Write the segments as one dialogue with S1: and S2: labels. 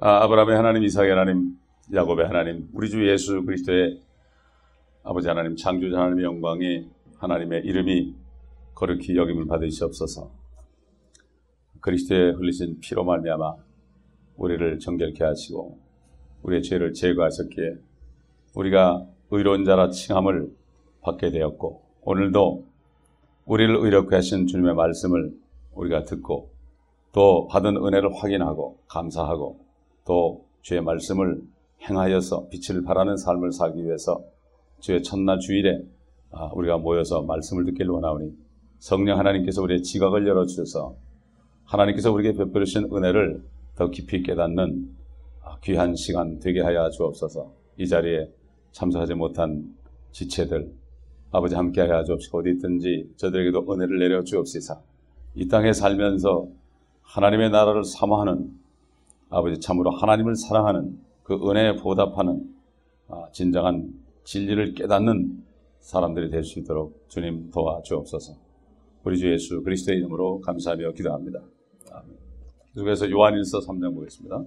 S1: 아, 아브라함의 하나님, 이삭의 하나님, 야곱의 하나님, 우리 주 예수 그리스도의 아버지 하나님, 창조자 하나님의 영광이 하나님의 이름이 거룩히 여김을 받으시옵소서. 그리스도의 흘리신 피로 말미암아 우리를 정결케 하시고 우리의 죄를 제거하셨기에 우리가 의로운 자라 칭함을 받게 되었고 오늘도 우리를 의롭게 하신 주님의 말씀을 우리가 듣고 또 받은 은혜를 확인하고 감사하고 또 주의 말씀을 행하여서 빛을 발하는 삶을 살기 위해서 주의 첫날 주일에 아, 우리가 모여서 말씀을 듣기를 원하오니 성령 하나님께서 우리의 지각을 열어주셔서 하나님께서 우리에게 베풀으신 은혜를 더 깊이 깨닫는 아, 귀한 시간 되게 하여 주옵소서. 이 자리에 참석하지 못한 지체들 아버지 함께 하여 주옵시고 어디 있든지 저들에게도 은혜를 내려 주옵시사. 이 땅에 살면서 하나님의 나라를 사모하는 아버지 참으로 하나님을 사랑하는 그 은혜에 보답하는 아, 진정한 진리를 깨닫는 사람들이 될 수 있도록 주님 도와 주옵소서. 우리 주 예수 그리스도의 이름으로 감사하며 기도합니다. 아멘. 계속해서 요한일서 3장 보겠습니다.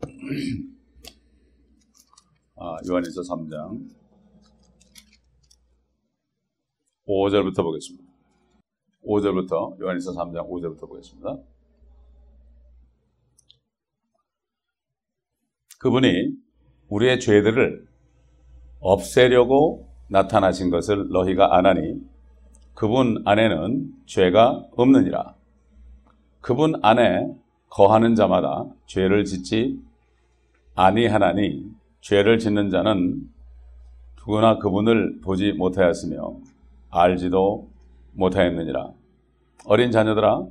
S1: 아, 요한일서 3장 5절부터 보겠습니다. 5절부터 요한일서 3장 5절부터 보겠습니다. 그분이 우리의 죄들을 없애려고 나타나신 것을 너희가 아나니 그분 안에는 죄가 없느니라. 그분 안에 거하는 자마다 죄를 짓지 아니하나니 죄를 짓는 자는 누구나 그분을 보지 못하였으며 알지도 못하였느니라. 어린 자녀들아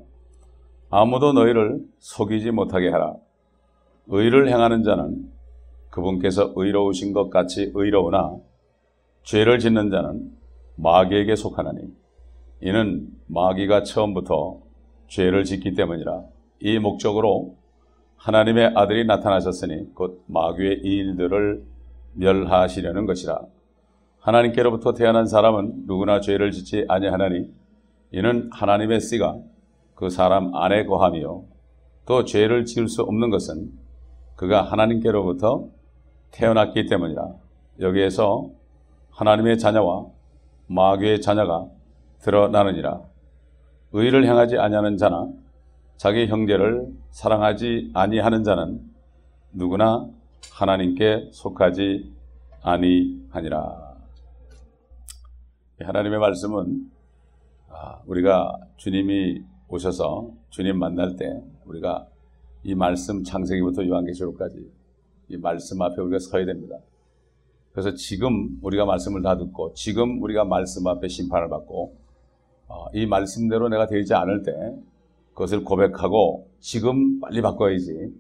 S1: 아무도 너희를 속이지 못하게 하라. 의를 행하는 자는 그분께서 의로우신 것 같이 의로우나 죄를 짓는 자는 마귀에게 속하나니 이는 마귀가 처음부터 죄를 짓기 때문이라. 이 목적으로 하나님의 아들이 나타나셨으니 곧 마귀의 일들을 멸하시려는 것이라. 하나님께로부터 태어난 사람은 누구나 죄를 짓지 아니하나니 이는 하나님의 씨가 그 사람 안에 거하며 또 죄를 지을 수 없는 것은 그가 하나님께로부터 태어났기 때문이라. 여기에서 하나님의 자녀와 마귀의 자녀가 드러나느니라. 의를 행하지 아니하는 자나 자기 형제를 사랑하지 아니하는 자는 누구나 하나님께 속하지 아니하니라. 하나님의 말씀은 아, 우리가 주님이 오셔서 주님 만날 때 우리가 이 말씀 창세기부터 요한계시록까지 이 말씀 앞에 우리가 서야 됩니다. 그래서 지금 우리가 말씀을 다 듣고 지금 우리가 말씀 앞에 심판을 받고 어, 이 말씀대로 내가 되지 않을 때 그것을 고백하고 지금 빨리 바꿔야지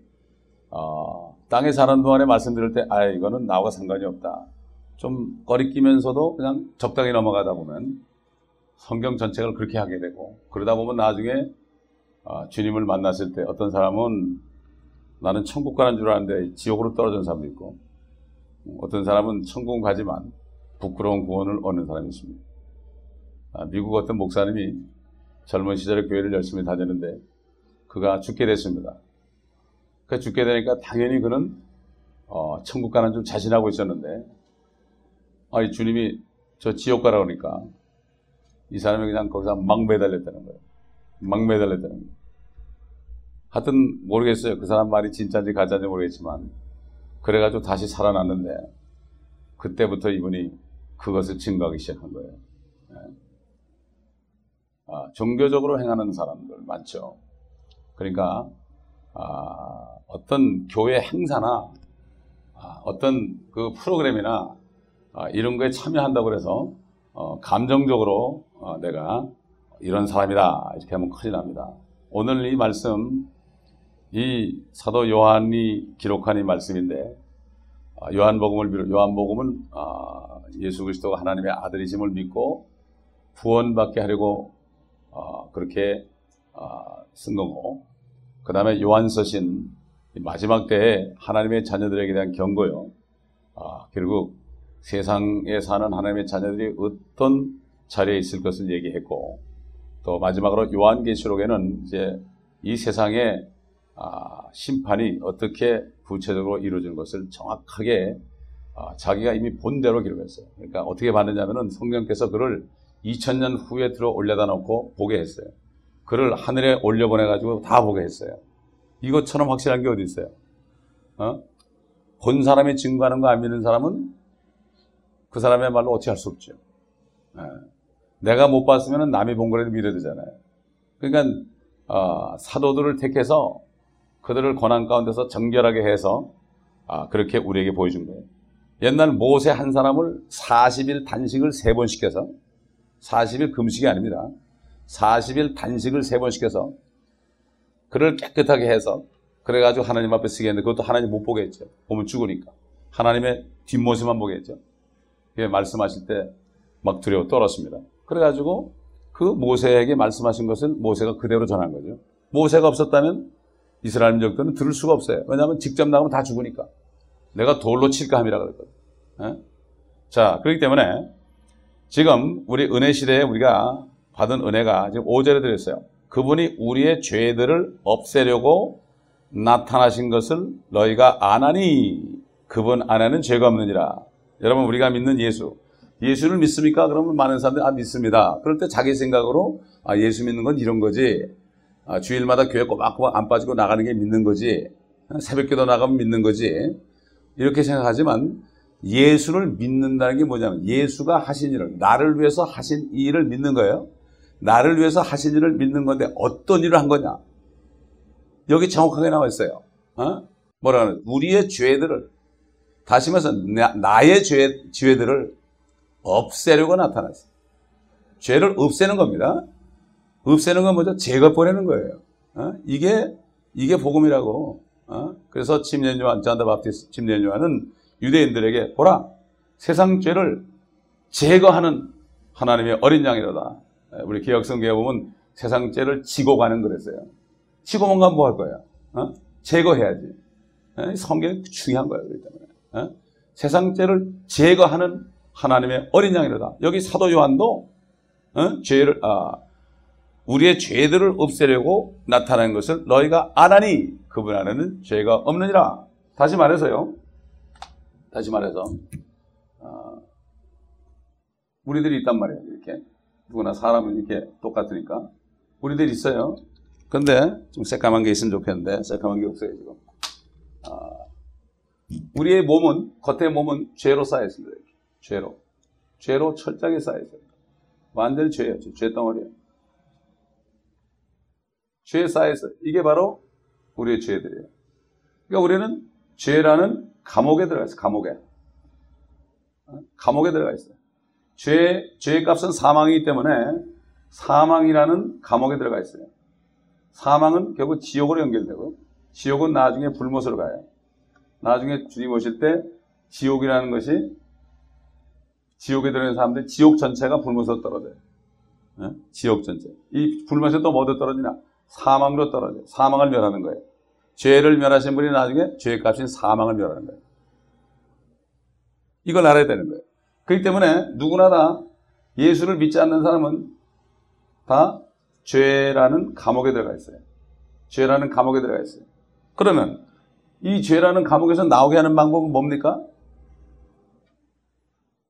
S1: 어, 땅에 사는 동안에 말씀 들을 때 아 이거는 나와 상관이 없다. 좀 꺼리끼면서도 그냥 적당히 넘어가다 보면 성경 전체를 그렇게 하게 되고 그러다 보면 나중에 어, 주님을 만났을 때 어떤 사람은 나는 천국 가는 줄 알았는데 지옥으로 떨어진 사람도 있고 어떤 사람은 천국 가지만 부끄러운 구원을 얻는 사람이 있습니다. 아, 미국 어떤 목사님이 젊은 시절에 교회를 열심히 다녔는데 그가 죽게 됐습니다. 그 죽게 되니까 당연히 그는 어, 천국 가는 줄 자신하고 있었는데 아, 주님이 저 지옥 가라 그러니까 이 사람이 그냥 거기서 막 매달렸다는 거예요. 막 매달렸다는 거예요. 하여튼 모르겠어요. 그 사람 말이 진짜인지 가짜인지 모르겠지만 그래가지고 다시 살아났는데 그때부터 이분이 그것을 증거하기 시작한 거예요. 네. 아, 종교적으로 행하는 사람들 많죠. 그러니까 아, 어떤 교회 행사나 아, 어떤 그 프로그램이나 아, 이런 거에 참여한다고 해서 어, 감정적으로 어, 내가 이런 사람이다 이렇게 하면 큰일 납니다. 오늘 이 말씀 이 사도 요한이 기록한 이 말씀인데 아, 요한복음을 비롯 요한복음은 아, 예수 그리스도가 하나님의 아들이심을 믿고 구원받게 하려고 아, 그렇게 쓴 거고 그 다음에 요한서신 마지막 때에 하나님의 자녀들에게 대한 경고요. 결국 세상에 사는 하나님의 자녀들이 어떤 자리에 있을 것을 얘기했고 또 마지막으로 요한계시록에는 이제 이 세상에 아, 심판이 어떻게 구체적으로 이루어지는 것을 정확하게 아, 자기가 이미 본대로 기록했어요. 그러니까 어떻게 봤느냐면은 성령께서 그를 2000년 후에 들어 올려다 놓고 보게 했어요. 그를 하늘에 올려보내가지고 다 보게 했어요. 이것처럼 확실한 게 어디 있어요? 어? 본 사람이 증거하는 거 안 믿는 사람은 그 사람의 말로 어찌 할 수 없죠. 네. 내가 못 봤으면 남이 본 거라도 믿어야 되잖아요. 그러니까 어, 사도들을 택해서 그들을 고난 가운데서 정결하게 해서 아, 그렇게 우리에게 보여준 거예요. 옛날 모세 한 사람을 40일 단식을 세 번 시켜서 40일 금식이 아닙니다. 40일 단식을 세 번 시켜서 그를 깨끗하게 해서 그래가지고 하나님 앞에 쓰게 했는데 그것도 하나님 못 보게 했죠. 보면 죽으니까. 하나님의 뒷모습만 보게 했죠. 말씀하실 때 막 두려워 떨었습니다. 그래가지고 그 모세에게 말씀하신 것을 모세가 그대로 전한 거죠. 모세가 없었다면 이스라엘 민족들은 들을 수가 없어요. 왜냐하면 직접 나가면 다 죽으니까. 내가 돌로 칠까 함이라 그랬거든. 예? 자, 그렇기 때문에 지금 우리 은혜 시대에 우리가 받은 은혜가 지금 5절에 들었어요. 그분이 우리의 죄들을 없애려고 나타나신 것을 너희가 아나니 그분 안에는 죄가 없느니라. 여러분 우리가 믿는 예수 예수를 믿습니까? 그러면 많은 사람들이 아 믿습니다. 그럴 때 자기 생각으로 아 예수 믿는 건 이런 거지. 아, 주일마다 교회 꼬박꼬박 안 빠지고 나가는 게 믿는 거지. 새벽기도 나가면 믿는 거지. 이렇게 생각하지만 예수를 믿는다는 게 뭐냐면 예수가 하신 일을 나를 위해서 하신 이 일을 믿는 거예요. 나를 위해서 하신 일을 믿는 건데 어떤 일을 한 거냐? 여기 정확하게 나와 있어요. 어? 뭐라 하는 우리의 죄들을 다시 말해서 나, 의 죄, 죄들을 없애려고 나타났어요. 죄를 없애는 겁니다. 없애는 건 뭐죠? 제거 보내는 거예요. 어? 이게 이게 복음이라고. 어? 그래서 침례 요한, 잔다 바티스 침례 요한은 유대인들에게 보라 세상 죄를 제거하는 하나님의 어린 양이로다. 우리 개혁성경에 보면 세상 죄를 지고 가는 그랬어요. 지고 뭔가 뭐 할 거야? 어? 제거해야지. 성경이 중요한 거예요. 그렇기 때문에. 어? 세상 죄를 제거하는 하나님의 어린 양이로다. 여기 사도 요한도 어? 죄를 아, 우리의 죄들을 없애려고 나타난 것을 너희가 아나니 그분 안에는 죄가 없느니라. 다시 말해서요. 다시 말해서 어, 우리들이 있단 말이에요. 이렇게 누구나 사람은 이렇게 똑같으니까 우리들 있어요. 근데 좀 새까만 게 있으면 좋겠는데 새까만 게 없어요 지금. 아, 우리의 몸은 겉의 몸은 죄로 쌓여 있습니다. 죄로 죄로 철저하게 쌓여 있어요. 완전히 죄예요. 죄 덩어리예요. 있어요. 이게 바로 우리의 죄들이에요. 그러니까 우리는 죄라는 감옥에 들어가 있어요. 감옥에. 어? 감옥에 들어가 있어요. 죄, 죄의 값은 사망이기 때문에 사망이라는 감옥에 들어가 있어요. 사망은 결국 지옥으로 연결되고 지옥은 나중에 불못으로 가요. 나중에 주님 오실 때 지옥이라는 것이 지옥에 들어있는 사람들 지옥 전체가 불못으로 떨어져요. 네? 지옥 전체. 이 불못에 또 뭐도 떨어지냐? 사망으로 떨어져요. 사망을 멸하는 거예요. 죄를 멸하신 분이 나중에 죄의 값인 사망을 멸하는 거예요. 이걸 알아야 되는 거예요. 그렇기 때문에 누구나 다 예수를 믿지 않는 사람은 다 죄라는 감옥에 들어가 있어요. 죄라는 감옥에 들어가 있어요. 그러면 이 죄라는 감옥에서 나오게 하는 방법은 뭡니까?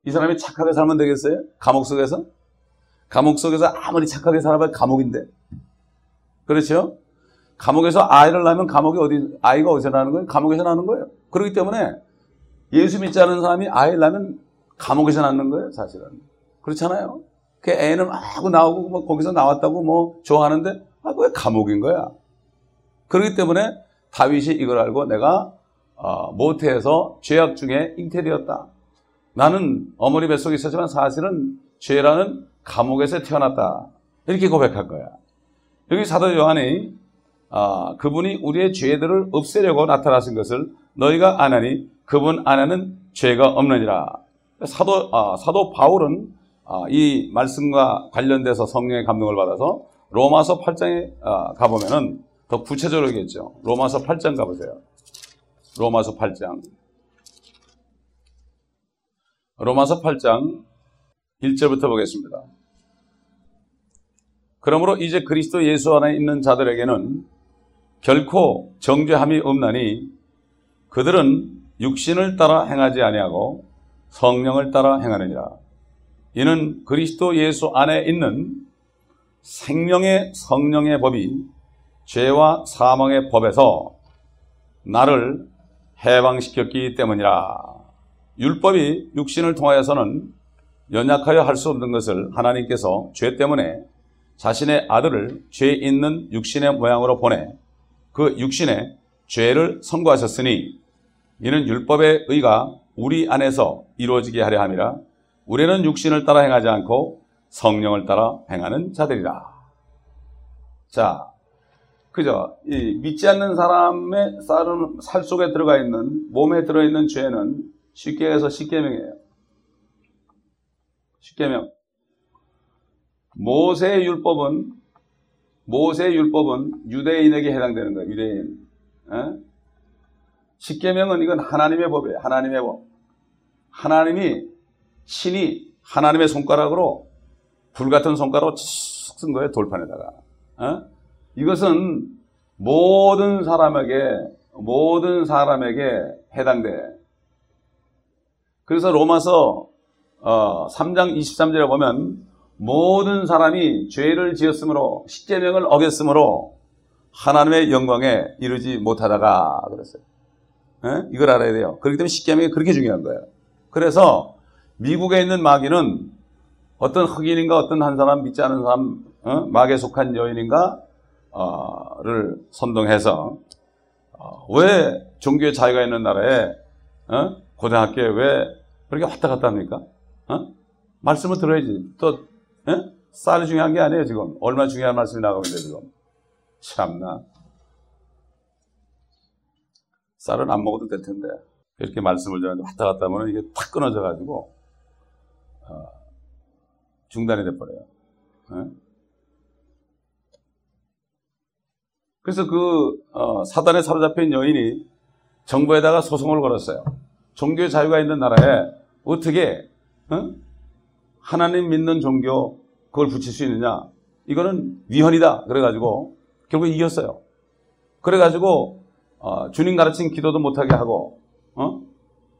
S1: 이 사람이 착하게 살면 되겠어요? 감옥 속에서? 감옥 속에서 아무리 착하게 살아봐야 감옥인데. 그렇죠? 감옥에서 아이를 낳으면 감옥이 어디, 아이가 어디서 나는 거예요? 감옥에서 나는 거예요. 그렇기 때문에 예수 믿지 않은 사람이 아이를 낳으면 감옥에서 낳는 거예요, 사실은. 그렇잖아요? 그 애는 막 나오고 뭐 거기서 나왔다고 뭐 좋아하는데, 아, 왜 감옥인 거야? 그렇기 때문에 다윗이 이걸 알고 내가 어, 모태에서 죄악 중에 잉태되었다. 나는 어머니 뱃속에 있었지만 사실은 죄라는 감옥에서 태어났다. 이렇게 고백할 거야. 여기 사도 요한이 아, 그분이 우리의 죄들을 없애려고 나타나신 것을 너희가 아나니 그분 안에는 죄가 없느니라. 사도 아, 사도 바울은 아, 이 말씀과 관련돼서 성령의 감동을 받아서 로마서 8장에 아, 가보면은 더 구체적으로 겠죠 로마서 8장 가보세요. 로마서 8장. 로마서 8장 1절부터 보겠습니다. 그러므로 이제 그리스도 예수 안에 있는 자들에게는 결코 정죄함이 없나니 그들은 육신을 따라 행하지 아니하고 성령을 따라 행하느니라. 이는 그리스도 예수 안에 있는 생명의 성령의 법이 죄와 사망의 법에서 나를 해방시켰기 때문이라. 율법이 육신을 통하여서는 연약하여 할 수 없는 것을 하나님께서 죄 때문에 자신의 아들을 죄 있는 육신의 모양으로 보내 그 육신의 죄를 선고하셨으니 이는 율법의 의가 우리 안에서 이루어지게 하려 함이라 우리는 육신을 따라 행하지 않고 성령을 따라 행하는 자들이라. 자, 그죠? 이 믿지 않는 사람의 살 속에 들어가 있는 몸에 들어 있는 죄는 쉽게 해서 십계명이에요. 십계명. 모세의 율법은 모세의 율법은 유대인에게 해당되는 거예요. 유대인. 에? 십계명은 이건 하나님의 법이에요. 하나님의 법. 하나님이 신이 하나님의 손가락으로 불 같은 손가락으로 쓴 거예요. 돌판에다가. 어? 이것은 모든 사람에게 모든 사람에게 해당돼. 그래서 로마서 어, 3장 23절에 보면 모든 사람이 죄를 지었으므로 십계명을 어겼으므로 하나님의 영광에 이르지 못하다가 그랬어요. 에? 이걸 알아야 돼요. 그렇기 때문에 십계명이 그렇게 중요한 거예요. 그래서 미국에 있는 마귀는 어떤 흑인인가 어떤 한 사람 믿지 않은 사람 어? 마귀에 속한 여인인가를 선동해서 어, 왜 종교의 자유가 있는 나라에 어? 고등학교에 왜 그렇게 왔다 갔다 합니까? 어? 말씀을 들어야지. 또 에? 쌀이 중요한 게 아니에요 지금. 얼마나 중요한 말씀이 나가고 있는데 지금. 참나. 쌀은 안 먹어도 될 텐데. 이렇게 말씀을 전하는데 왔다 갔다 하면 이게 탁 끊어져 가지고 어, 중단이 돼버려요. 네? 그래서 그 어, 사단에 사로잡힌 여인이 정부에다가 소송을 걸었어요. 종교의 자유가 있는 나라에 어떻게 어? 하나님 믿는 종교 그걸 붙일 수 있느냐? 이거는 위헌이다. 그래가지고 결국 이겼어요. 그래가지고 어, 주님 가르친 기도도 못하게 하고 어?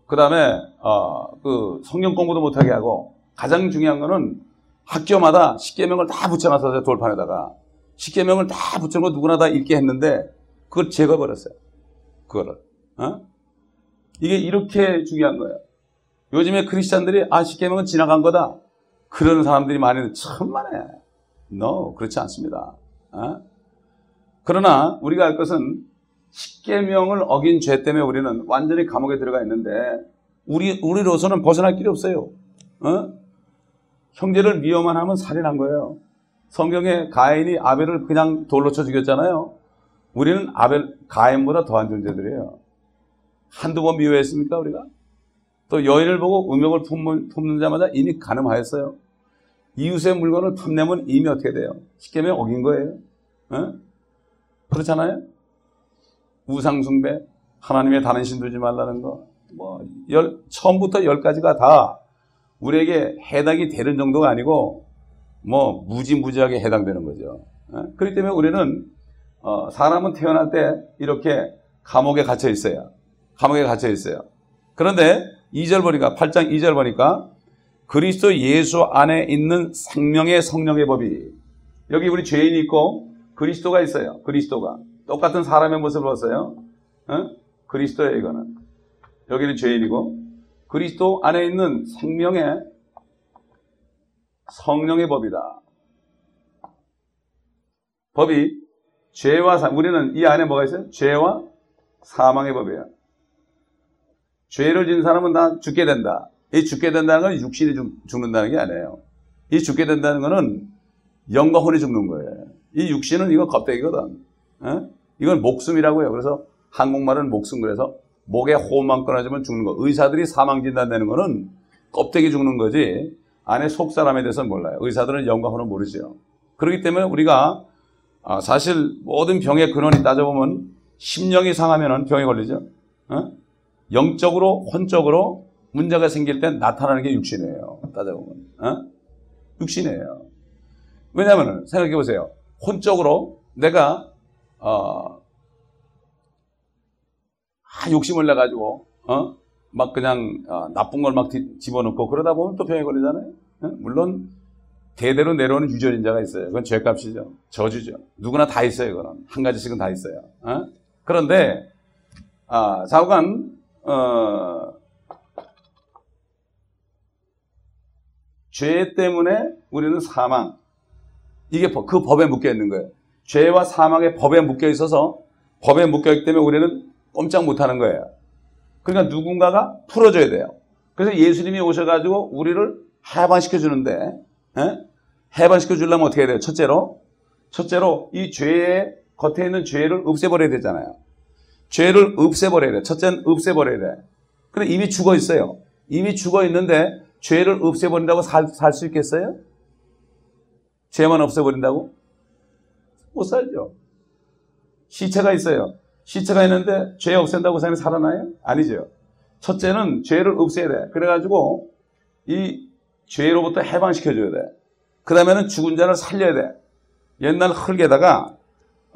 S1: 그 다음에 어, 그 성경 공부도 못하게 하고 가장 중요한 거는 학교마다 십계명을 다 붙여놨어요 돌판에다가 십계명을 다 붙여놓고 누구나 다 읽게 했는데 그걸 제거해버렸어요. 그거를. 어? 이게 이렇게 중요한 거예요. 요즘에 크리스찬들이 아 십계명은 지나간 거다. 그런 사람들이 많이 천만에. No, 그렇지 않습니다. 어? 그러나 우리가 알 것은 십계명을 어긴 죄 때문에 우리는 완전히 감옥에 들어가 있는데 우리 우리로서는 벗어날 길이 없어요. 어? 형제를 미워만 하면 살인한 거예요. 성경에 가인이 아벨을 그냥 돌로 쳐 죽였잖아요. 우리는 아벨 가인보다 더한 존재들이에요. 한두 번 미워했습니까 우리가? 또 여인을 보고 음욕을 품는, 자마다 이미 가늠하였어요. 이웃의 물건을 탐내면 이미 어떻게 돼요? 십계명 어긴 거예요. 어? 그렇잖아요? 우상숭배, 하나님의 다른 신 두지 말라는 거, 뭐, 열, 처음부터 열까지가 다 우리에게 해당이 되는 정도가 아니고, 뭐, 무지무지하게 해당되는 거죠. 어? 그렇기 때문에 우리는, 어, 사람은 태어날 때 이렇게 감옥에 갇혀 있어요. 감옥에 갇혀 있어요. 그런데 2절 보니까, 8장 2절 보니까, 그리스도 예수 안에 있는 생명의 성령의 법이, 여기 우리 죄인이 있고, 그리스도가 있어요. 그리스도가. 똑같은 사람의 모습을 봤어요. 어? 그리스도예요, 이거는. 여기는 죄인이고, 그리스도 안에 있는 생명의 성령의 법이다. 법이 죄와 사, 우리는 이 안에 뭐가 있어요? 죄와 사망의 법이에요. 죄를 진 사람은 다 죽게 된다. 이 죽게 된다는 건 육신이 죽, 는다는 게 아니에요. 이 죽게 된다는 것은 영과 혼이 죽는 거예요. 이 육신은 이거 껍데기거든. 어? 이건 목숨이라고 요 그래서 한국말은 목숨 그래서 목에 호흡만 끊어지면 죽는 거. 의사들이 사망 진단되는 거는 껍데기 죽는 거지 안에 속 사람에 대해서는 몰라요. 의사들은 영과 혼은 모르죠. 그렇기 때문에 우리가 아, 사실 모든 병의 근원이 따져보면 심령이 상하면 병에 걸리죠. 어? 영적으로 혼적으로 문제가 생길 때 나타나는 게 육신이에요. 따져보면 어? 육신이에요. 왜냐하면 생각해 보세요. 혼적으로 내가 어, 아, 욕심을 내 가지고, 어? 막 그냥, 어, 나쁜 걸 막 집어넣고 그러다 보면 또 병에 걸리잖아요. 어? 물론, 대대로 내려오는 유전인자가 있어요. 그건 죄값이죠. 저주죠. 누구나 다 있어요, 그건. 한 가지씩은 다 있어요. 어? 그런데, 아, 좌우간, 어, 죄 때문에 우리는 사망. 이게 그 법에 묶여 있는 거예요. 죄와 사망의 법에 묶여 있어서 법에 묶여 있기 때문에 우리는 꼼짝 못 하는 거예요. 그러니까 누군가가 풀어줘야 돼요. 그래서 예수님이 오셔가지고 우리를 해방시켜 주는데, 해방시켜 주려면 어떻게 해야 돼요? 첫째로, 첫째로 이 죄의 겉에 있는 죄를 없애버려야 되잖아요. 죄를 없애버려야 돼. 첫째는 없애버려야 돼. 근데 이미 죽어 있어요. 이미 죽어 있는데 죄를 없애버린다고 살 수 있겠어요? 죄만 없애버린다고? 못 살죠. 시체가 있어요. 시체가 있는데 죄 없앤다고 사람이 살아나요? 아니죠. 첫째는 죄를 없애야 돼. 그래가지고 이 죄로부터 해방시켜줘야 돼. 그 다음에는 죽은 자를 살려야 돼. 옛날 흙에다가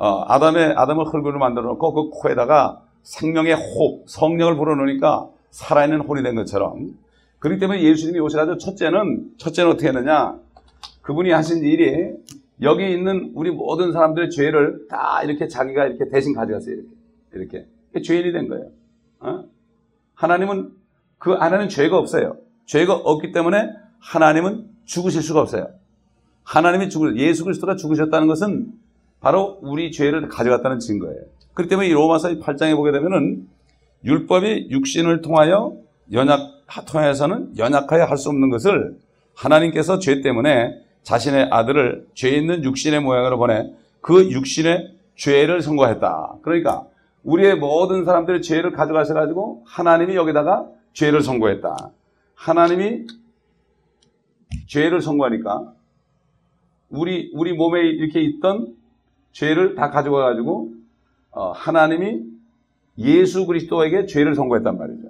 S1: 어, 아담의 아담을 흙으로 만들어 놓고 그 코에다가 생명의 호흡, 성령을 불어 넣으니까 살아있는 혼이 된 것처럼 그렇기 때문에 예수님이 오셔가지고 첫째는 첫째는 어떻게 했느냐? 그분이 하신 일이 여기 있는 우리 모든 사람들의 죄를 다 이렇게 자기가 이렇게 대신 가져갔어요. 이렇게 이렇게 죄인이 된 거예요. 어? 하나님은 그 안에는 죄가 없어요. 죄가 없기 때문에 하나님은 죽으실 수가 없어요. 하나님이 죽을 예수 그리스도가 죽으셨다는 것은 바로 우리 죄를 가져갔다는 증거예요. 그렇기 때문에 이 로마서 8장에 보게 되면은 율법이 육신을 통하여 연약 통해서는 연약하여 할 수 없는 것을 하나님께서 죄 때문에 자신의 아들을 죄 있는 육신의 모양으로 보내 그 육신의 죄를 선고했다. 그러니까 우리의 모든 사람들의 죄를 가져가셔 가지고 하나님이 여기다가 죄를 선고했다. 하나님이 죄를 선고하니까 우리 우리 몸에 이렇게 있던 죄를 다 가져가 가지고 어, 하나님이 예수 그리스도에게 죄를 선고했단 말이죠.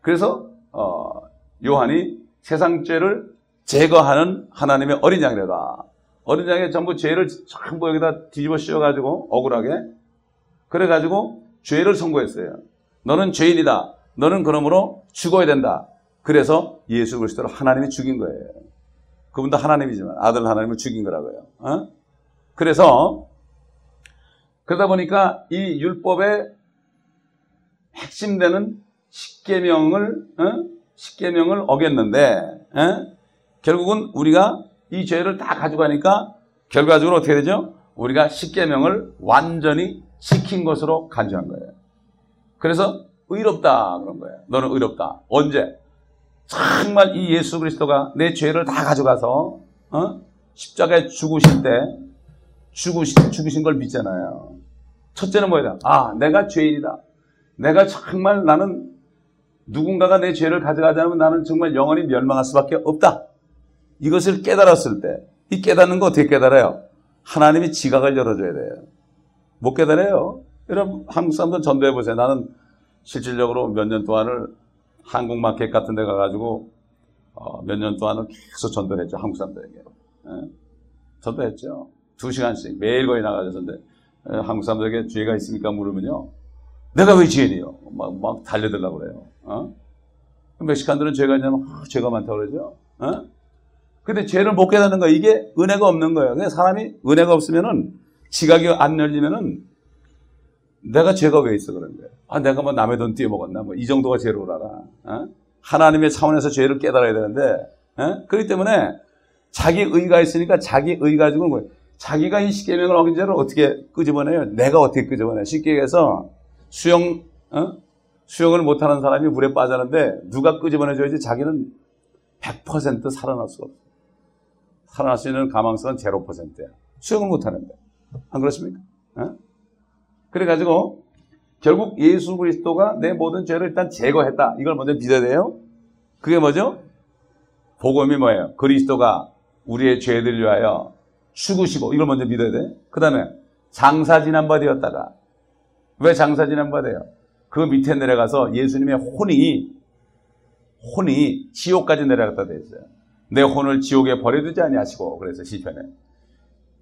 S1: 그래서 어, 요한이 세상 죄를 제거하는 하나님의 어린 양이다. 어린 양이 전부 죄를 전부 여기다 뒤집어 씌워가지고 억울하게 그래가지고 죄를 선고했어요. 너는 죄인이다. 너는 그러므로 죽어야 된다. 그래서 예수 그리스도를 하나님이 죽인 거예요. 그분도 하나님이지만 아들 하나님을 죽인 거라고요. 어? 그래서 그러다 보니까 이 율법의 핵심되는 십계명을 어? 십계명을 어겼는데 어? 결국은 우리가 이 죄를 다 가져가니까 결과적으로 어떻게 되죠? 우리가 십계명을 완전히 지킨 것으로 간주한 거예요. 그래서 의롭다 그런 거예요. 너는 의롭다. 언제? 정말 이 예수 그리스도가 내 죄를 다 가져가서 어? 십자가에 죽으실 때 죽으신, 죽으신 걸 믿잖아요. 첫째는 뭐야? 아, 내가 죄인이다. 내가 정말 나는 누군가가 내 죄를 가져가지 않으면 나는 정말 영원히 멸망할 수밖에 없다. 이것을 깨달았을 때, 이 깨닫는 거 어떻게 깨달아요? 하나님이 지각을 열어줘야 돼요. 못 깨달아요. 여러분, 한국 사람들 전도해 보세요. 나는 실질적으로 몇 년 동안을 한국 마켓 같은 데 가가지고 어, 몇 년 동안은 계속 전도를 했죠. 한국 사람들에게. 예? 전도했죠. 두 시간씩 매일 거의 나가서 전도. 예, 한국 사람들에게 죄가 있습니까? 물으면요. 내가 왜 죄인이요? 막, 막 달려들라고 그래요. 어? 멕시칸들은 죄가 있냐면, 아, 죄가 많다고 그러죠? 어? 근데 죄를 못 깨닫는 거 이게 은혜가 없는 거예요. 그냥 사람이 은혜가 없으면은, 지각이 안 열리면은, 내가 죄가 왜 있어 그런 거예요. 아, 내가 뭐 남의 돈 띄어먹었나? 뭐 이 정도가 죄로라라. 어? 하나님의 차원에서 죄를 깨달아야 되는데, 어? 그렇기 때문에 자기 의가 있으니까 자기 의 가지고 뭐 자기가 이 십계명을 어긴 죄를 어떻게 끄집어내요? 내가 어떻게 끄집어내? 쉽게 얘기해서 수영, 어? 수영을 못하는 사람이 물에 빠졌는데 누가 끄집어내줘야지 자기는 100% 살아날 수가 없어. 살아날 수 있는 가망성은 0%야. 수영을 못하는데. 안 그렇습니까? 어? 그래가지고 결국 예수 그리스도가 내 모든 죄를 일단 제거했다. 이걸 먼저 믿어야 돼요. 그게 뭐죠? 복음이 뭐예요? 그리스도가 우리의 죄들 위하여 죽으시고 이걸 먼저 믿어야 돼. 그 다음에 장사 지난 바 되었다가 왜 장사 지난 바 돼요? 그 밑에 내려가서 예수님의 혼이 혼이 지옥까지 내려갔다 돼 있어요. 내 혼을 지옥에 버려두지 아니하시고 그래서 시편에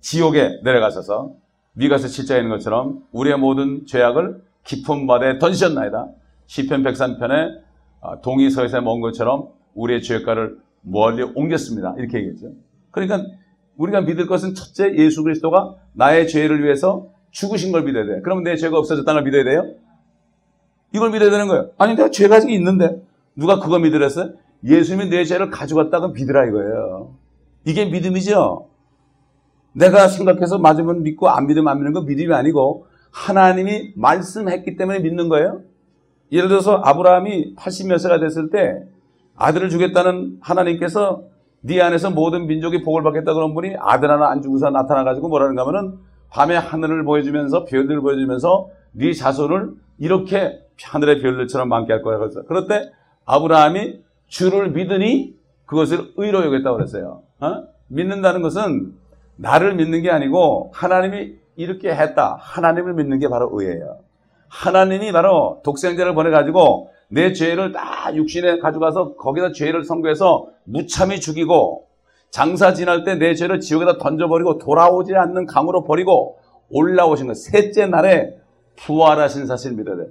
S1: 지옥에 내려가셔서 미가서 7장에 있는 것처럼 우리의 모든 죄악을 깊은 바다에 던지셨나이다. 시편 103편에 아, 동이 서에서 먼 것처럼 우리의 죄가를 멀리 옮겼습니다. 이렇게 얘기했죠. 그러니까 우리가 믿을 것은 첫째 예수 그리스도가 나의 죄를 위해서 죽으신 걸 믿어야 돼. 그러면 내 죄가 없어졌다는 걸 믿어야 돼요? 이걸 믿어야 되는 거예요. 아니 내가 죄가 아직 있는데 누가 그거 믿으랬어요? 예수님이 내 죄를 가져갔다고 믿으라 이거예요. 이게 믿음이죠. 내가 생각해서 맞으면 믿고 안 믿으면 안 믿는 건 믿음이 아니고 하나님이 말씀했기 때문에 믿는 거예요. 예를 들어서 아브라함이 80몇 세가 됐을 때 아들을 주겠다는 하나님께서 네 안에서 모든 민족이 복을 받겠다 그런 분이 아들 하나 안 주고서 나타나가지고 뭐라는가 하면은 밤에 하늘을 보여주면서 별들을 보여주면서 네 자손을 이렇게 하늘의 별들처럼 많게 할 거야. 그래서 그럴 때 아브라함이 주를 믿으니 그것을 의로 여겼다고 그랬어요. 어? 믿는다는 것은 나를 믿는 게 아니고 하나님이 이렇게 했다. 하나님을 믿는 게 바로 의예요. 하나님이 바로 독생자를 보내가지고 내 죄를 다 육신에 가져가서 거기다 죄를 선고해서 무참히 죽이고 장사 지날 때 내 죄를 지옥에다 던져버리고 돌아오지 않는 강으로 버리고 올라오신 것. 셋째 날에 부활하신 사실 믿어야 돼.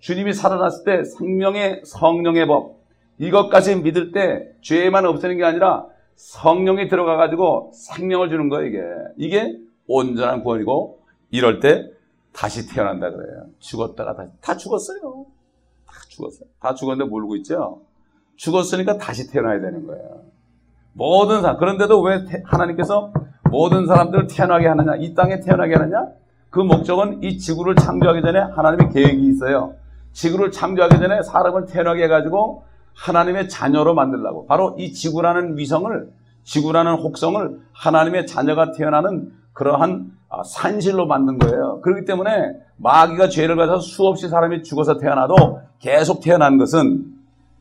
S1: 주님이 살아났을 때 생명의 성령의 법. 이것까지 믿을 때 죄만 없애는 게 아니라 성령이 들어가 가지고 생명을 주는 거예요, 이게. 이게 온전한 구원이고, 이럴 때 다시 태어난다 그래요. 죽었다가 다시, 다 죽었어요. 다 죽었어요. 다 죽었는데 모르고 있죠? 죽었으니까 다시 태어나야 되는 거예요. 모든 사람, 그런데도 왜 하나님께서 모든 사람들을 태어나게 하느냐, 이 땅에 태어나게 하느냐? 그 목적은 이 지구를 창조하기 전에 하나님의 계획이 있어요. 지구를 창조하기 전에 사람을 태어나게 해가지고 하나님의 자녀로 만들라고. 바로 이 지구라는 위성을, 지구라는 혹성을 하나님의 자녀가 태어나는 그러한 아, 산실로 만든 거예요. 그렇기 때문에 마귀가 죄를 가져서 수없이 사람이 죽어서 태어나도 계속 태어난 것은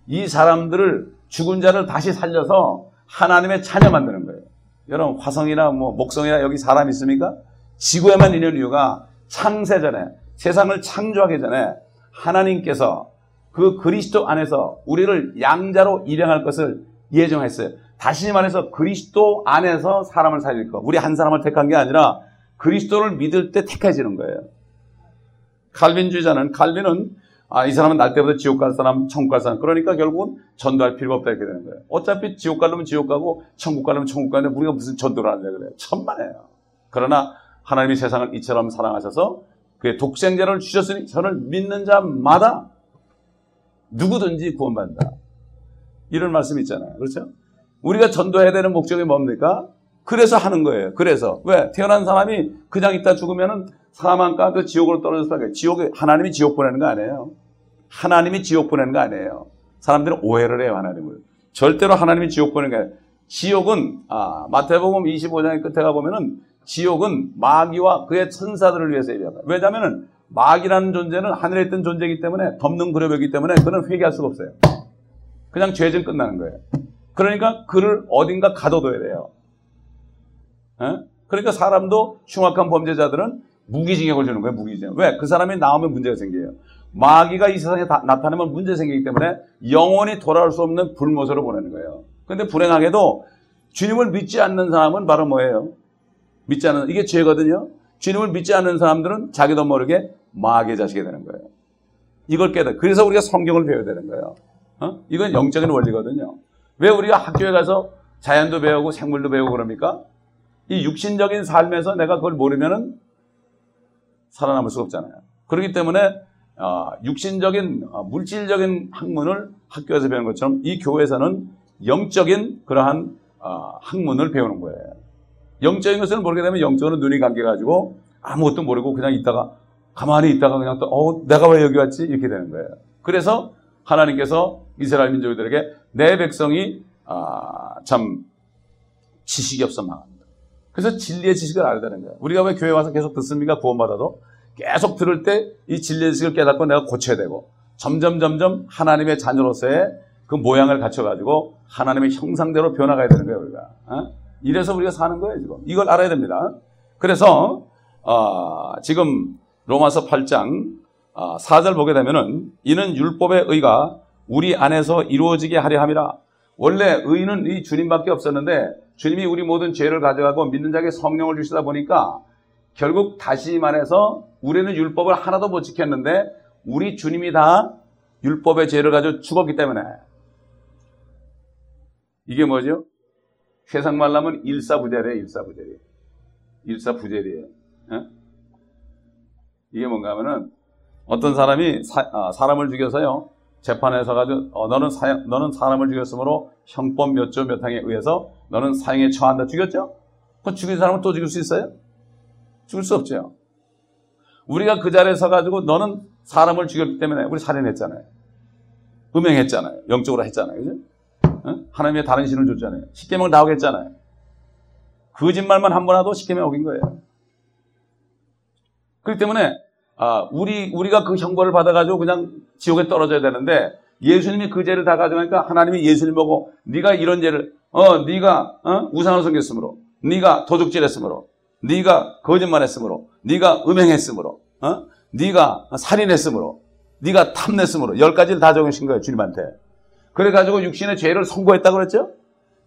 S1: 이 사람들을 죽은 자를 다시 살려서 하나님의 자녀 만드는 거예요. 여러분 화성이나 뭐 목성이나 여기 사람 있습니까? 지구에만 있는 이유가 창세 전에 세상을 창조하기 전에 하나님께서 그 그리스도 안에서 우리를 양자로 일행할 것을 예정했어요. 다시 말해서 그리스도 안에서 사람을 살릴 것. 우리 한 사람을 택한 게 아니라 그리스도를 믿을 때 택해지는 거예요. 칼빈주의자는 칼빈은 아, 이 사람은 날 때부터 지옥 갈 사람, 천국 갈 사람. 그러니까 결국은 전도할 필요가 없다 이렇게 되는 거예요. 어차피 지옥 가려면 지옥 가고 천국 가려면 천국 가는데 우리가 무슨 전도를 하느냐 그래요. 천만에요. 그러나 하나님이 세상을 이처럼 사랑하셔서 그의 독생자를 주셨으니 저를 믿는 자마다 누구든지 구원받는다. 이런 말씀 있잖아요. 그렇죠? 우리가 전도해야 되는 목적이 뭡니까? 그래서 하는 거예요. 그래서. 왜? 태어난 사람이 그냥 있다 죽으면은 한가 그 지옥으로 떨어져서 지옥에, 하나님이 지옥 보내는 거 아니에요. 하나님이 지옥 보내는 거 아니에요. 사람들은 오해를 해요, 하나님을. 절대로 하나님이 지옥 보내는 게 아니에요. 지옥은, 아, 마태복음 25장의 끝에 가 보면은 지옥은 마귀와 그의 천사들을 위해서 얘기합니다. 왜냐하면 마귀라는 존재는 하늘에 있던 존재이기 때문에 덮는 그룹이기 때문에 그는 회개할 수가 없어요. 그냥 죄진 끝나는 거예요. 그러니까 그를 어딘가 가둬둬야 돼요. 에? 그러니까 사람도 흉악한 범죄자들은 무기징역을 주는 거예요. 무기징역. 왜? 그 사람이 나오면 문제가 생겨요. 마귀가 이 세상에 나타나면 문제 생기기 때문에 영원히 돌아올 수 없는 불모서로 보내는 거예요. 그런데 불행하게도 주님을 믿지 않는 사람은 바로 뭐예요? 믿지 않는 이게 죄거든요. 주님을 믿지 않는 사람들은 자기도 모르게 마귀의 자식이 되는 거예요. 이걸 깨닫. 그래서 우리가 성경을 배워야 되는 거예요. 어? 이건 영적인 원리거든요. 왜 우리가 학교에 가서 자연도 배우고 생물도 배우고 그럽니까? 이 육신적인 삶에서 내가 그걸 모르면은 살아남을 수가 없잖아요. 그렇기 때문에 어, 육신적인 어, 물질적인 학문을 학교에서 배우는 것처럼 이 교회에서는 영적인 그러한 어, 학문을 배우는 거예요. 영적인 것을 모르게 되면 영적으로 눈이 감겨가지고 아무것도 모르고 그냥 있다가 가만히 있다가 그냥 또, 어, 내가 왜 여기 왔지? 이렇게 되는 거예요. 그래서 하나님께서 이스라엘 민족들에게 내 백성이 아, 참 지식이 없어 망합니다. 그래서 진리의 지식을 되는 거예요. 우리가 왜 교회 와서 계속 듣습니까? 구원받아도 계속 들을 때 이 진리의 지식을 깨닫고 내가 고쳐야 되고 점점 점점 하나님의 자녀로서의 그 모양을 갖춰가지고 하나님의 형상대로 변화가야 되는 거예요 우리가. 어? 이래서 우리가 사는 거예요, 지금. 이걸 알아야 됩니다. 그래서, 어, 지금 로마서 8장 어, 4절 보게 되면은 이는 율법의 의가 우리 안에서 이루어지게 하려 함이라. 원래 의는 이 주님밖에 없었는데 주님이 우리 모든 죄를 가져가고 믿는 자에게 성령을 주시다 보니까 결국 다시 말해서 우리는 율법을 하나도 못 지켰는데 우리 주님이 다 율법의 죄를 가지고 죽었기 때문에 이게 뭐죠? 세상 말라면 일사부재래요, 일사부재리. 일사부재리예요. 어? 이게 뭔가 하면은 어떤 사람이 사, 아, 람을 죽여서요. 재판에서 가지고 어, 너는 사 너는 사람을 죽였으므로 형법 몇 조 몇 항에 의해서 너는 사형에 처한다. 죽였죠? 그 죽인 사람을 또 죽일 수 있어요? 죽을 수 없죠. 우리가 그 자리에 서 가지고 너는 사람을 죽였기 때문에 우리 살인했잖아요. 음행했잖아요. 영적으로 했잖아요. 그죠? 어? 하나님의 다른 신을 줬잖아요. 십계명을 다 오겠잖아요. 거짓말만 한 번 하도 십계명 어긴 거예요. 그렇기 때문에 아, 우리 우리가 그 형벌을 받아가지고 그냥 지옥에 떨어져야 되는데 예수님이 그 죄를 다 가져가니까 하나님이 예수님 보고 네가 이런 죄를 어 네가 어? 우상을 섬겼으므로 네가 도둑질했으므로 네가 거짓말했으므로 네가 음행했으므로 어? 네가 살인했으므로 네가 탐냈으므로 열 가지를 다 적으신 거예요 주님한테 그래가지고 육신의 죄를 선고했다 그랬죠?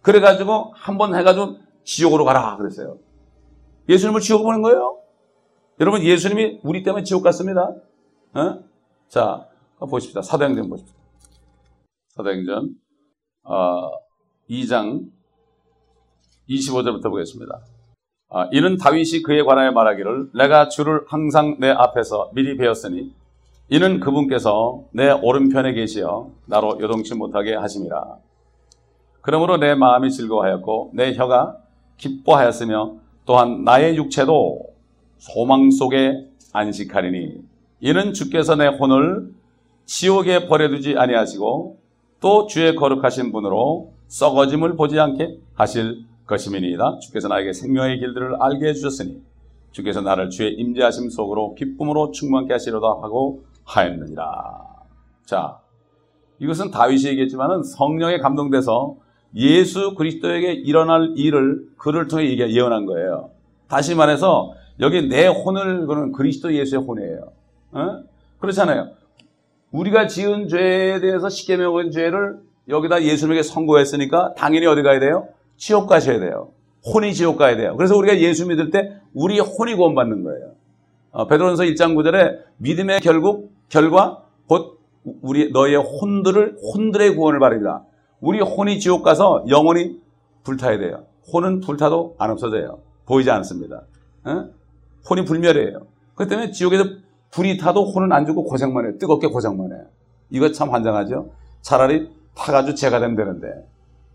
S1: 그래가지고 한 번 해가지고 지옥으로 가라 그랬어요. 예수님을 지옥 보낸 거예요? 여러분 예수님이 우리 때문에 지옥 갔습니다. 어? 자 보십시다. 사도행전 보십시다. 사도행전 어, 2장 25절부터 보겠습니다. 아, 이는 다윗이 그에 관하여 말하기를 내가 주를 항상 내 앞에서 미리 배웠으니 이는 그분께서 내 오른편에 계시어 나로 요동치 못하게 하심이라. 그러므로 내 마음이 즐거워하였고 내 혀가 기뻐하였으며 또한 나의 육체도 소망 속에 안식하리니 이는 주께서 내 혼을 지옥에 버려두지 아니하시고 또 주의 거룩하신 분으로 썩어짐을 보지 않게 하실 것임이니이다. 주께서 나에게 생명의 길들을 알게 해주셨으니 주께서 나를 주의 임재하심 속으로 기쁨으로 충만케 하시려다 하고 하였느니라. 자, 이것은 다윗이 얘기했지만은 성령에 감동돼서 예수 그리스도에게 일어날 일을 그를 통해 예언한 거예요. 다시 말해서 여기 내 혼을 그는 그리스도 예수의 혼이에요. 어? 그렇잖아요. 우리가 지은 죄에 대해서 십계명의 죄를 여기다 예수님에게 선고했으니까 당연히 어디 가야 돼요? 지옥 가셔야 돼요. 혼이 지옥 가야 돼요. 그래서 우리가 예수 믿을 때 우리 혼이 구원받는 거예요. 어, 베드로전서 1장 9절에 믿음의 결국 결과 곧 우리 너의 혼들을 혼들의 구원을 바랍니다. 우리 혼이 지옥 가서 영원히 불타야 돼요. 혼은 불타도 안 없어져요. 보이지 않습니다. 어? 혼이 불멸이에요. 그렇기 때문에 지옥에서 불이 타도 혼은 안 죽고 고생만 해요. 뜨겁게 고생만 해요. 이거 참 환장하죠. 차라리 타가지고 죄가 되면 되는데.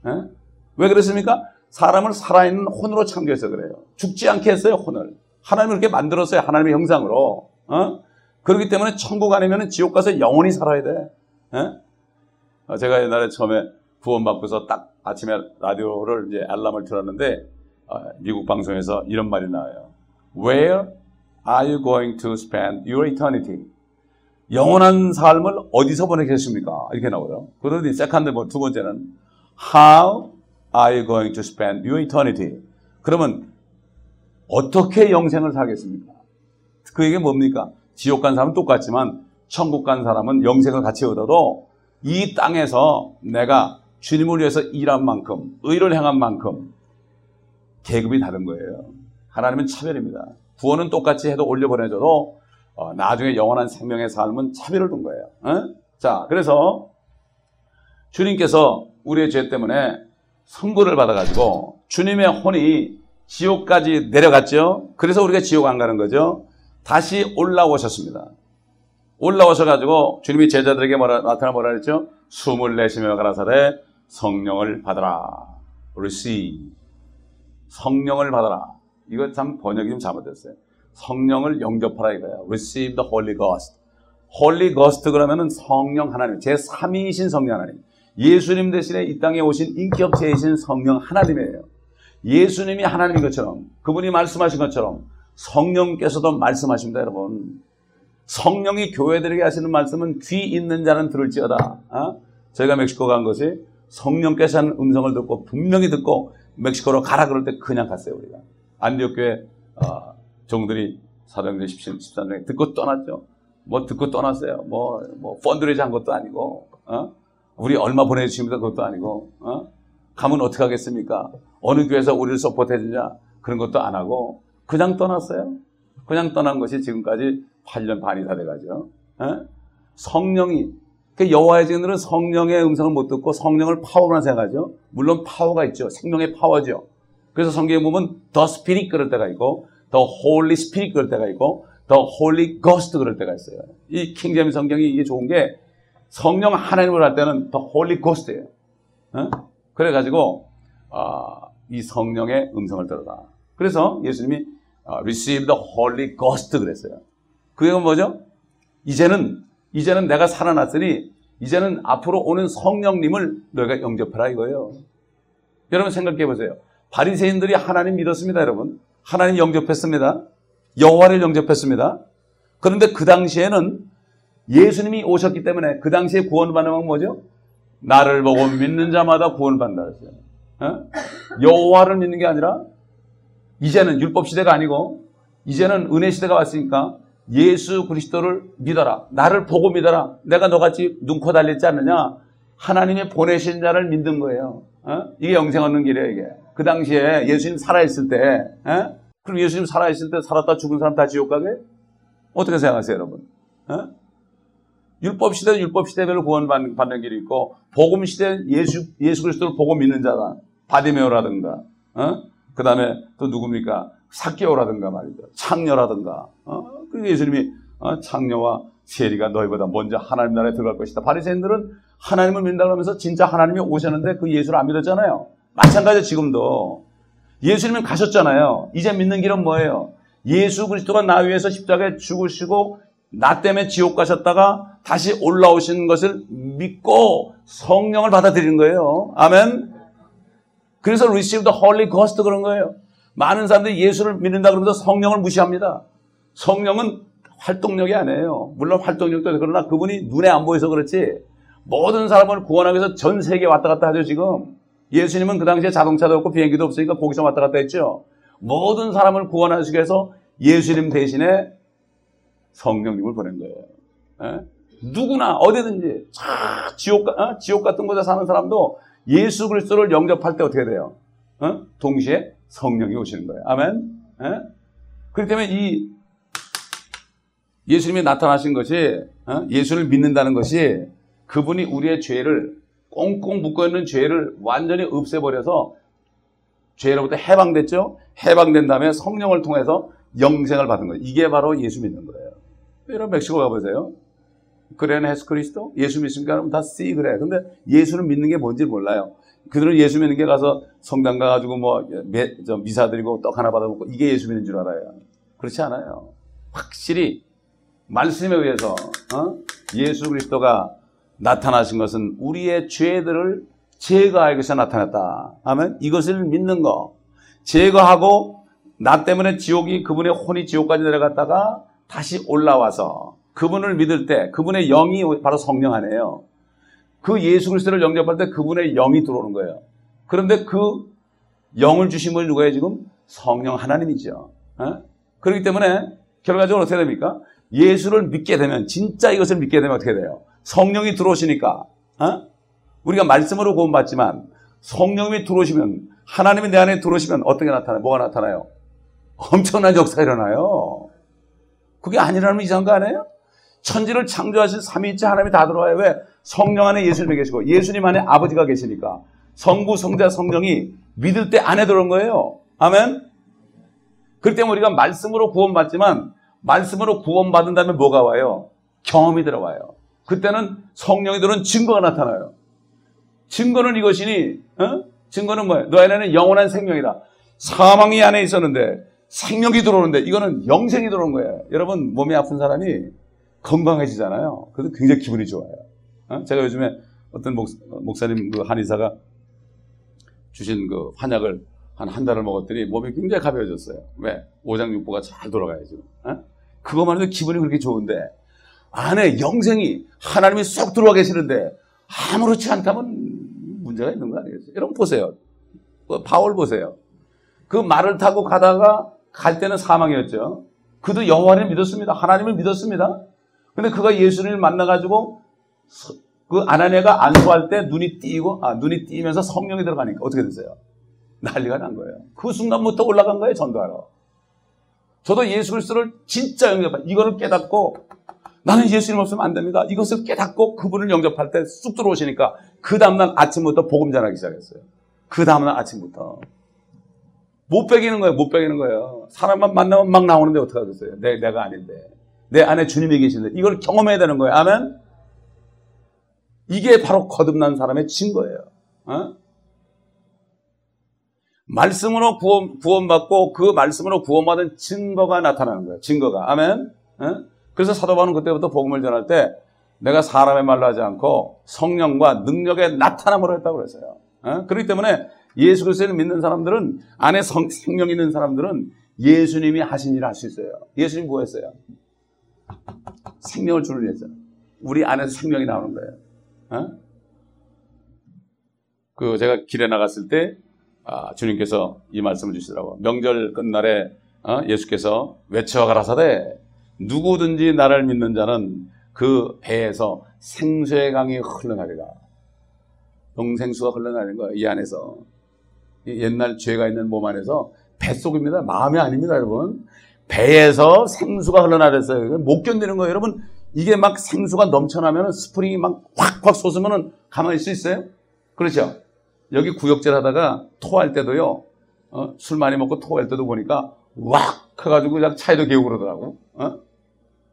S1: 어? 왜 그렇습니까? 사람을 살아있는 혼으로 창조해서 그래요. 죽지 않게 했어요, 혼을. 하나님을 그렇게 만들었어요, 하나님의 형상으로. 어? 그렇기 때문에 천국 아니면 지옥 가서 영원히 살아야 돼. 어? 제가 옛날에 처음에 구원받고서 딱 아침에 라디오를 이제 알람을 틀었는데 어, 미국 방송에서 이런 말이 나와요. Where are you going to spend your eternity? 영원한 삶을 어디서 보내겠습니까? 이렇게 나오죠. 그러더니 second 두 번째는 How are you going to spend your eternity? 그러면 어떻게 영생을 살겠습니까? 그게 뭡니까? 지옥 간 사람은 똑같지만 천국 간 사람은 영생을 같이 얻어도 이 땅에서 내가 주님을 위해서 일한 만큼 의를 행한 만큼 계급이 다른 거예요. 하나님은 차별입니다. 구원은 똑같이 해도 올려보내줘도 어, 나중에 영원한 생명의 삶은 차별을 둔 거예요. 어? 자, 그래서 주님께서 우리의 죄 때문에 선고를 받아가지고 주님의 혼이 지옥까지 내려갔죠. 그래서 우리가 지옥 안 가는 거죠. 다시 올라오셨습니다. 올라오셔가지고 주님이 제자들에게 뭐라, 나타나 뭐라 그랬죠? 숨을 내쉬며 가라사대 성령을 받아라. receive. 성령을 받아라. 이거 참 번역이 좀 잘못됐어요. 성령을 영접하라 이거예요. receive the Holy Ghost. Holy Ghost 그러면은 성령 하나님, 제 3위이신 성령 하나님. 예수님 대신에 이 땅에 오신 인격체이신 성령 하나님이에요. 예수님이 하나님인 것처럼, 그분이 말씀하신 것처럼 성령께서도 말씀하십니다, 여러분. 성령이 교회들에게 하시는 말씀은 귀 있는 자는 들을지어다. 어? 저희가 멕시코 간 것이 성령께서 하는 음성을 듣고 분명히 듣고 멕시코로 가라 그럴 때 그냥 갔어요, 우리가. 안디옥 교회 어, 종들이 사도행전 17, 13장에 듣고 떠났죠. 뭐 듣고 떠났어요. 뭐, 뭐 펀드레이즈 한 것도 아니고, 어? 우리 얼마 보내주십니까? 그것도 아니고, 어? 가면 어떻게 하겠습니까? 어느 교회에서 우리를 서포트해 주냐? 그런 것도 안 하고, 그냥 떠났어요. 그냥 떠난 것이 지금까지 8년 반이 다 돼가죠. 에? 성령이 그 여호와의 증인들은 성령의 음성을 못 듣고 성령을 파워로만 생각하죠. 물론 파워가 있죠. 생명의 파워죠. 그래서 성경에 보면 the Spirit 그럴 때가 있고 the Holy Spirit 그럴 때가 있고 the Holy Ghost 그럴 때가 있어요. 이 킹제임스 성경이 이게 좋은 게 성령 하나님을 할 때는 the Holy Ghost예요. 어? 그래가지고 어, 이 성령의 음성을 들어라. 그래서 예수님이 어, receive the Holy Ghost 그랬어요. 그게 뭐죠? 이제는 이제는 내가 살아났으니 이제는 앞으로 오는 성령님을 너희가 영접해라 이거예요. 여러분 생각해 보세요. 바리새인들이 하나님 믿었습니다, 여러분. 하나님 영접했습니다. 여호와를 영접했습니다. 그런데 그 당시에는 예수님이 오셨기 때문에 그 당시에 구원받는 건 뭐죠? 나를 보고 믿는 자마다 구원받는다 그랬어요. 어? 여호와를 믿는 게 아니라 이제는 율법 시대가 아니고 이제는 은혜 시대가 왔으니까 예수 그리스도를 믿어라. 나를 보고 믿어라. 내가 너같이 눈코 달렸지 않느냐? 하나님의 보내신 자를 믿는 거예요. 어? 이게 영생 얻는 길이에요, 이게. 그 당시에 예수님 살아있을 때, 어? 그럼 예수님 살아있을 때 살았다 죽은 사람 다 지옥 가게? 어떻게 생각하세요, 여러분? 어? 율법 시대는 율법 시대별로 구원받는 받는 길이 있고, 복음 시대는 예수, 예수 그리스도를 보고 믿는 자다. 바디메오라든가, 어? 그 다음에 또 누굽니까? 사개오라든가 말이죠. 창녀라든가. 어? 그리고 예수님이 어? 창녀와 세리가 너희보다 먼저 하나님 나라에 들어갈 것이다. 바리새인들은 하나님을 믿는다 그러면서 진짜 하나님이 오셨는데 그 예수를 안 믿었잖아요. 마찬가지로 지금도 예수님은 가셨잖아요. 이제 믿는 길은 뭐예요? 예수 그리스도가 나 위해서 십자가에 죽으시고 나 때문에 지옥 가셨다가 다시 올라오신 것을 믿고 성령을 받아들이는 거예요. 아멘. 그래서 receive the Holy Ghost 그런 거예요. 많은 사람들이 예수를 믿는다 그러면서 성령을 무시합니다. 성령은 활동력이 아니에요. 물론 활동력도. 그러나 그분이 눈에 안 보여서 그렇지 모든 사람을 구원하기 위해서 전 세계에 왔다 갔다 하죠 지금. 예수님은 그 당시에 자동차도 없고 비행기도 없으니까 거기서 왔다 갔다 했죠. 모든 사람을 구원하시기 위해서 예수님 대신에 성령님을 보낸 거예요. 에? 누구나 어디든지 지옥, 어? 지옥 같은 곳에 사는 사람도 예수 그리스도를 영접할 때 어떻게 돼요? 어? 동시에 성령이 오시는 거예요. 아멘. 에? 그렇기 때문에 이 예수님이 나타나신 것이 어? 예수를 믿는다는 것이 그분이 우리의 죄를 꽁꽁 묶어있는 죄를 완전히 없애버려서 죄로부터 해방됐죠? 해방된 다음에 성령을 통해서 영생을 받은 거예요. 이게 바로 예수 믿는 거예요. 여러분 멕시코 가보세요. 그래는 헤스 크리스도? 예수 믿습니까? 그럼 다 C 그래. 근데 예수를 믿는 게 뭔지 몰라요. 그들은 예수 믿는 게 가서 성당 가가지고 뭐 미사 드리고 떡 하나 받아먹고 이게 예수 믿는 줄 알아요. 그렇지 않아요. 확실히 말씀에 의해서 어? 예수 그리스도가 나타나신 것은 우리의 죄들을 제거하기 위해서 나타났다. 하면 이것을 믿는 거. 제거하고 나 때문에 지옥이 그분의 혼이 지옥까지 내려갔다가 다시 올라와서 그분을 믿을 때 그분의 영이 바로 성령 안에요. 그 예수 그리스도를 영접할 때 그분의 영이 들어오는 거예요. 그런데 그 영을 주신 분이 누구예요 지금? 성령 하나님이죠. 어? 그렇기 때문에 결과적으로 어떻게 됩니까? 예수를 믿게 되면 진짜 이것을 믿게 되면 어떻게 돼요? 성령이 들어오시니까 어? 우리가 말씀으로 구원받지만 성령이 들어오시면 하나님이 내 안에 들어오시면 어떻게 나타나요? 뭐가 나타나요? 엄청난 역사가 일어나요. 그게 아니라면 이상한 거 아니에요? 천지를 창조하신 삼위일체 하나님이 다 들어와요. 왜? 성령 안에 예수님이 계시고 예수님 안에 아버지가 계시니까 성부, 성자, 성령이 믿을 때 안에 들어온 거예요. 아멘? 그렇기 때문에 우리가 말씀으로 구원받지만 말씀으로 구원받은 다음에 뭐가 와요? 경험이 들어와요. 그때는 성령이 들어온 증거가 나타나요. 증거는 이것이니, 어? 증거는 뭐예요? 너 안에는 영원한 생명이다. 사망이 안에 있었는데 생명이 들어오는데 이거는 영생이 들어온 거예요. 여러분 몸이 아픈 사람이 건강해지잖아요. 그래서 굉장히 기분이 좋아요. 어? 제가 요즘에 어떤 목, 사님 그 한의사가 주신 그 환약을 한 한 달을 먹었더니 몸이 굉장히 가벼워졌어요. 왜? 오장육부가 잘 돌아가야죠. 어? 그것만 해도 기분이 그렇게 좋은데 안에 영생이 하나님이 쏙 들어와 계시는데 아무렇지 않다면 문제가 있는 거 아니겠어요? 여러분 보세요. 그 바울 보세요. 그 말을 타고 가다가 갈 때는 사망이었죠. 그도 여호와를 믿었습니다. 하나님을 믿었습니다. 근데 그가 예수님을 만나가지고 그 아나니아가 안수할 때 눈이 띄고 아 눈이 띄면서 성령이 들어가니까 어떻게 됐어요? 난리가 난 거예요. 그 순간부터 올라간 거예요 전도하러. 저도 예수 그리스도를 진짜 영접할 이거를 깨닫고 나는 예수님 없으면 안 됩니다. 이것을 깨닫고 그분을 영접할 때 쑥 들어오시니까 그 다음날 아침부터 복음 전하기 시작했어요. 그 다음날 아침부터. 못 빼기는 거예요. 못 빼기는 거예요. 사람만 만나면 막 나오는데 어떡하겠어요. 내, 내가 아닌데. 내 안에 주님이 계신데. 이걸 경험해야 되는 거예요. 아멘? 이게 바로 거듭난 사람의 증거예요. 어? 말씀으로 구원, 구원받고 그 말씀으로 구원받은 증거가 나타나는 거예요. 증거가. 아멘? 어? 그래서 사도 바울은 그때부터 복음을 전할 때 내가 사람의 말로 하지 않고 성령과 능력의 나타남으로 했다고 그랬어요. 어? 그렇기 때문에 예수 그리스도를 믿는 사람들은 안에 성, 생명 있는 사람들은 예수님이 하신 일을 할 수 있어요. 예수님 뭐 했어요? 생명을 주는 했잖아. 우리 안에서 생명이 나오는 거예요. 어? 그 제가 길에 나갔을 때 아, 주님께서 이 말씀을 주시더라고. 명절 끝날에 어? 예수께서 외쳐가라사대 누구든지 나를 믿는 자는 그 배에서 생수의 강이 흘러나리라. 영생수가 흘러나리는 거예요. 이 안에서. 옛날 죄가 있는 몸 안에서 뱃속입니다. 마음이 아닙니다, 여러분. 배에서 생수가 흘러나렸어요. 못 견디는 거예요. 여러분, 이게 막 생수가 넘쳐나면 스프링이 막 확확 솟으면 가만히 있을 수 있어요? 그렇죠? 여기 구역질 하다가 토할 때도요, 어? 술 많이 먹고 토할 때도 보니까 왁 해가지고 그냥 차에도 개고 그러더라고. 어?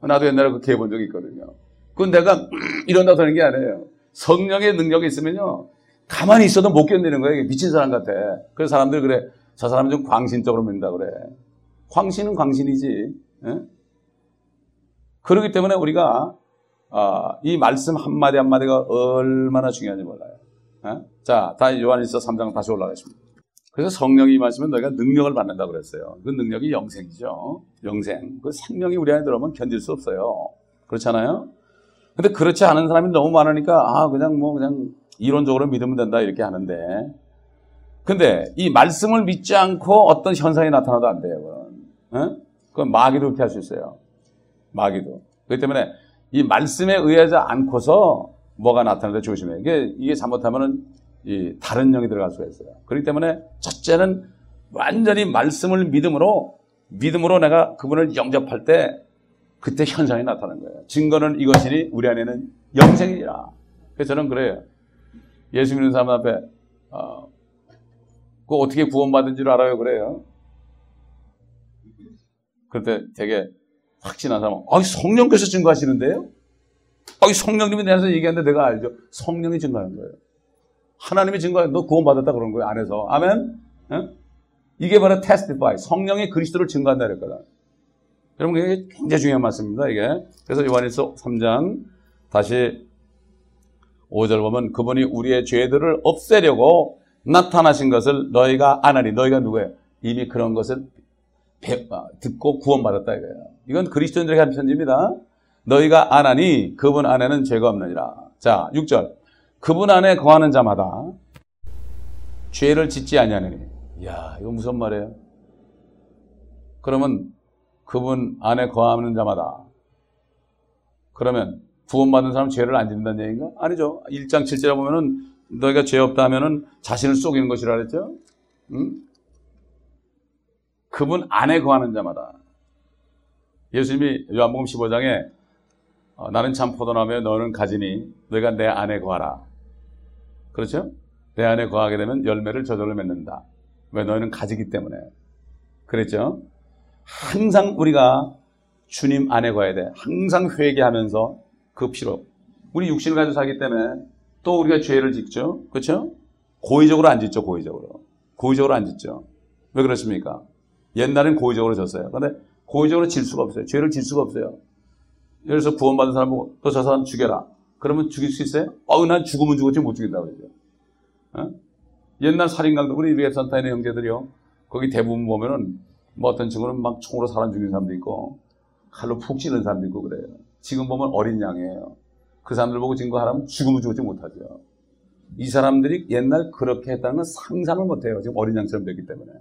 S1: 나도 옛날에 그 개본 적이 있거든요. 그건 내가 이런다고 하는 게 아니에요. 성령의 능력이 있으면요. 가만히 있어도 못 견디는 거예요. 미친 사람 같아. 그래서 사람들 그래. 저 사람은 좀 광신적으로 믿는다 그래. 광신은 광신이지. 예? 그렇기 때문에 우리가 아, 이 말씀 한마디 한마디가 얼마나 중요한지 몰라요. 예? 자, 다 요한일서 3장 다시 올라가겠습니다. 그래서 성령이 임하시면 너희가 능력을 받는다고 그랬어요. 그 능력이 영생이죠. 영생. 그 생명이 우리 안에 들어오면 견딜 수 없어요. 그렇잖아요? 근데 그렇지 않은 사람이 너무 많으니까, 아, 그냥 뭐, 그냥 이론적으로 믿으면 된다, 이렇게 하는데. 근데 이 말씀을 믿지 않고 어떤 현상이 나타나도 안 돼요, 그건. 어? 그건 마귀도 그렇게 할 수 있어요. 마귀도. 그렇기 때문에 이 말씀에 의하지 않고서 뭐가 나타나는데 조심해요. 이게, 이게 잘못하면은 이 다른 영이 들어갈 수가 있어요. 그렇기 때문에 첫째는 완전히 말씀을 믿음으로 믿음으로 내가 그분을 영접할 때 그때 현상이 나타나는 거예요. 증거는 이것이니 우리 안에는 영생이라. 그래서 저는 그래요. 예수 믿는 사람 앞에 어, 그 어떻게 구원받은 줄 알아요? 그래요. 그때 되게 확신한 사람은 아, 성령께서 증거하시는데요? 아, 성령님이 내서 얘기하는데 내가 알죠. 성령이 증거하는 거예요. 하나님이 증거해. 너 구원받았다 그런 거예요. 안에서. 아멘? 어? 이게 바로 testify. 성령이 그리스도를 증거한다 그랬거든. 여러분, 이게 굉장히 중요한 말씀입니다. 이게. 그래서 요한일서 3장 다시 5절 보면 그분이 우리의 죄들을 없애려고 나타나신 것을 너희가 아나니. 너희가 누구예요? 이미 그런 것을 아, 듣고 구원받았다 이거예요. 이건 그리스도인들에게 한 편지입니다. 너희가 아나니 그분 안에는 죄가 없느니라. 자, 6절. 그분 안에 거하는 자마다 죄를 짓지 아니하느니. 야, 이거 무슨 말이에요? 그러면 그분 안에 거하는 자마다 그러면 구원받은 사람 죄를 안 짓는다는 얘기인가? 아니죠. 1장 7절에 보면은 너희가 죄 없다 하면은 자신을 속이는 것이라 그랬죠? 응? 그분 안에 거하는 자마다. 예수님이 요한복음 15장에 어, 나는 참 포도나무에 너는 가지니 너희가 내 안에 거하라. 그렇죠? 내 안에 거하게 되면 열매를 저절로 맺는다. 왜 너희는 가지기 때문에. 그랬죠? 항상 우리가 주님 안에 거해야 돼. 항상 회개하면서 그 피로. 우리 육신을 가지고 살기 때문에 또 우리가 죄를 짓죠. 그렇죠? 고의적으로 안 짓죠. 고의적으로. 고의적으로 안 짓죠. 왜 그렇습니까? 옛날엔 고의적으로 졌어요. 근데 고의적으로 질 수가 없어요. 죄를 질 수가 없어요. 예를 들어서 구원받은 사람 보고 또저 사람 죽여라. 그러면 죽일 수 있어요? 어우, 난 죽으면 죽었지 못 죽인다 그러죠. 어? 옛날 살인강도 우리 리앱산타인의 형제들이요. 거기 대부분 보면은 뭐 어떤 친구는 막 총으로 사람 죽이는 사람도 있고 칼로 푹 찌는 사람도 있고 그래요. 지금 보면 어린 양이에요. 그 사람들 보고 증거하라면 죽으면 죽었지 못하죠. 이 사람들이 옛날 그렇게 했다는 건 상상을 못해요. 지금 어린 양처럼 됐기 때문에.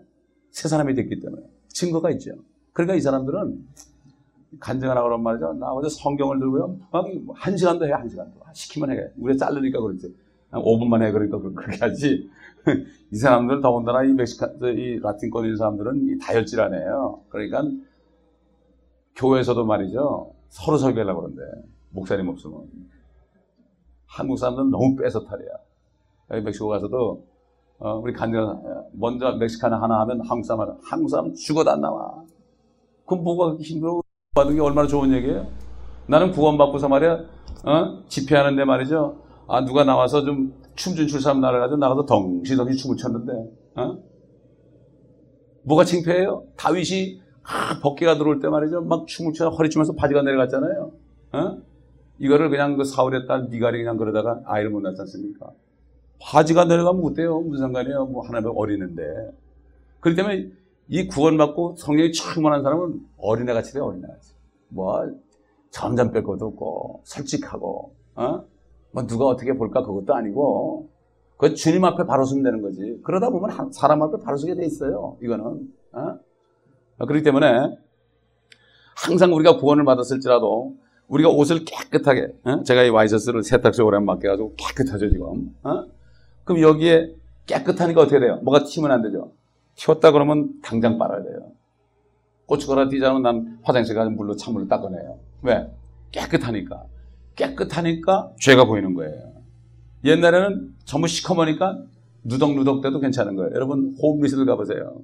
S1: 새 사람이 됐기 때문에. 증거가 있죠. 그러니까 이 사람들은 간증하라 그런 말이죠. 나 어제 성경을 들고요. 막 한 시간도 해, 한 시간도. 시키면 해. 우리 자르니까 그렇지. 5분만 해. 그러니까 그렇게 하지. 이 사람들 더군다나 이 멕시칸, 이 라틴권인 사람들은 이 다혈질하네요. 그러니까 교회에서도 말이죠. 서로 설교하려고 그러는데, 목사님 없으면. 한국 사람들은 너무 뺏어 탈이야. 여기 멕시코 가서도, 어, 우리 간증, 먼저 멕시카나 하나 하면 한국 사람, 한국 사람 죽어도 안 나와. 그럼 뭐가 힘들어? 받은 게 얼마나 좋은 얘기예요? 나는 구원받고서 말이야, 어? 집회하는데 말이죠. 아, 누가 나와서 좀 춤춘 출삼 날아가지고 나가서 덩시덩시 춤을 췄는데, 어? 뭐가 창피해요? 다윗이 아, 벗개가 들어올 때 말이죠. 막 춤을 춰 허리 춤면서 바지가 내려갔잖아요. 어? 이거를 그냥 그 사울의 딸 미갈이 그냥 그러다가 아이를 못 낳지 않습니까? 바지가 내려가면 어때요? 무슨 상관이에요? 뭐 하나님 어리는데. 그렇기 때문에 이 구원받고 성령이 충만한 사람은 어린애같이 돼, 어린애같이. 뭐, 점점 뺄 것도 없고, 솔직하고, 어? 뭐 누가 어떻게 볼까 그것도 아니고, 그 주님 앞에 바로 서면 되는 거지. 그러다 보면 사람 앞에 바로 서게 돼 있어요. 이거는. 어? 그렇기 때문에 항상 우리가 구원을 받았을지라도 우리가 옷을 깨끗하게 어? 제가 이 와이셔츠를 세탁소 오래 맡겨가지고 깨끗하죠 지금. 어? 그럼 여기에 깨끗하니까 어떻게 돼요? 뭐가 튀면 안 되죠. 튀었다 그러면 당장 빨아야 돼요. 고춧가루 튀자면 난 화장실 가서 물로 찬물로 닦아내요. 왜? 깨끗하니까. 깨끗하니까 죄가 보이는 거예요. 옛날에는 전부 시커머니까 누덕누덕 돼도 괜찮은 거예요. 여러분 홈리스를 가보세요.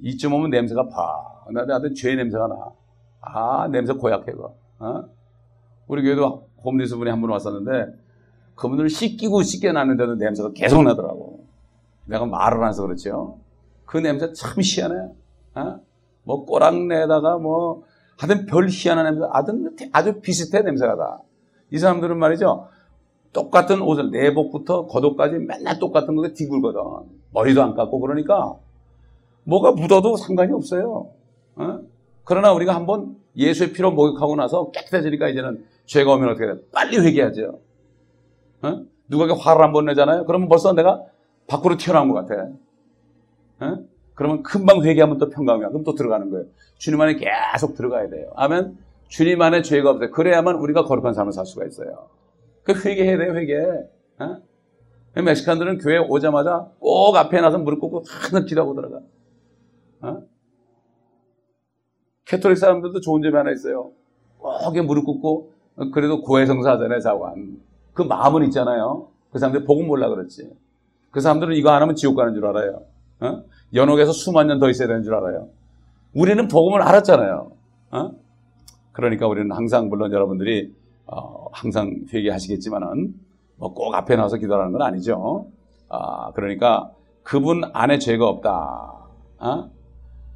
S1: 이쯤 오면 냄새가 파. 나한테 죄 냄새가 나. 아 냄새 고약해 그. 어? 우리 교회도 홈리스 분이 한 분 왔었는데 그분을 씻기고 씻겨놨는데도 냄새가 계속 나더라고. 내가 말을 안 해서 그렇죠. 그 냄새 참 희한해. 어? 뭐 꼬랑내다가 뭐 하여튼 별 희한한 냄새, 아주, 아주 비슷해 냄새가 다. 이 사람들은 말이죠. 똑같은 옷을 내복부터 겉옷까지 맨날 똑같은 거에 뒤굴거든. 머리도 안 깎고 그러니까 뭐가 묻어도 상관이 없어요. 어? 그러나 우리가 한번 예수의 피로 목욕하고 나서 깨끗해지니까 이제는 죄가 오면 어떻게 돼? 빨리 회개하죠. 어? 누가 화를 한 번 내잖아요. 그러면 벌써 내가 밖으로 튀어나온 것 같아. 어? 그러면 금방 회개하면 또 평강이야. 그럼 또 들어가는 거예요. 주님 안에 계속 들어가야 돼요. 아멘. 주님 안에 죄가 없어요. 그래야만 우리가 거룩한 삶을 살 수가 있어요. 그 회개해야 돼요, 회개. 어? 멕시칸들은 교회 오자마자 꼭 앞에 나서 무릎 꿇고 하늘 기도하고 들어가. 어? 캐톨릭 사람들도 좋은 점이 하나 있어요. 꼭 무릎 꿇고 그래도 고해성사 하잖아요, 자관. 그 마음은 있잖아요. 그 사람들 복음 몰라 그렇지. 그 사람들은 이거 안 하면 지옥 가는 줄 알아요. 어? 연옥에서 수만 년 더 있어야 되는 줄 알아요. 우리는 복음을 알았잖아요. 어? 그러니까 우리는 항상 물론 여러분들이 어, 항상 회개하시겠지만은 뭐 꼭 앞에 나와서 기도하는 건 아니죠. 아, 그러니까 그분 안에 죄가 없다. 어?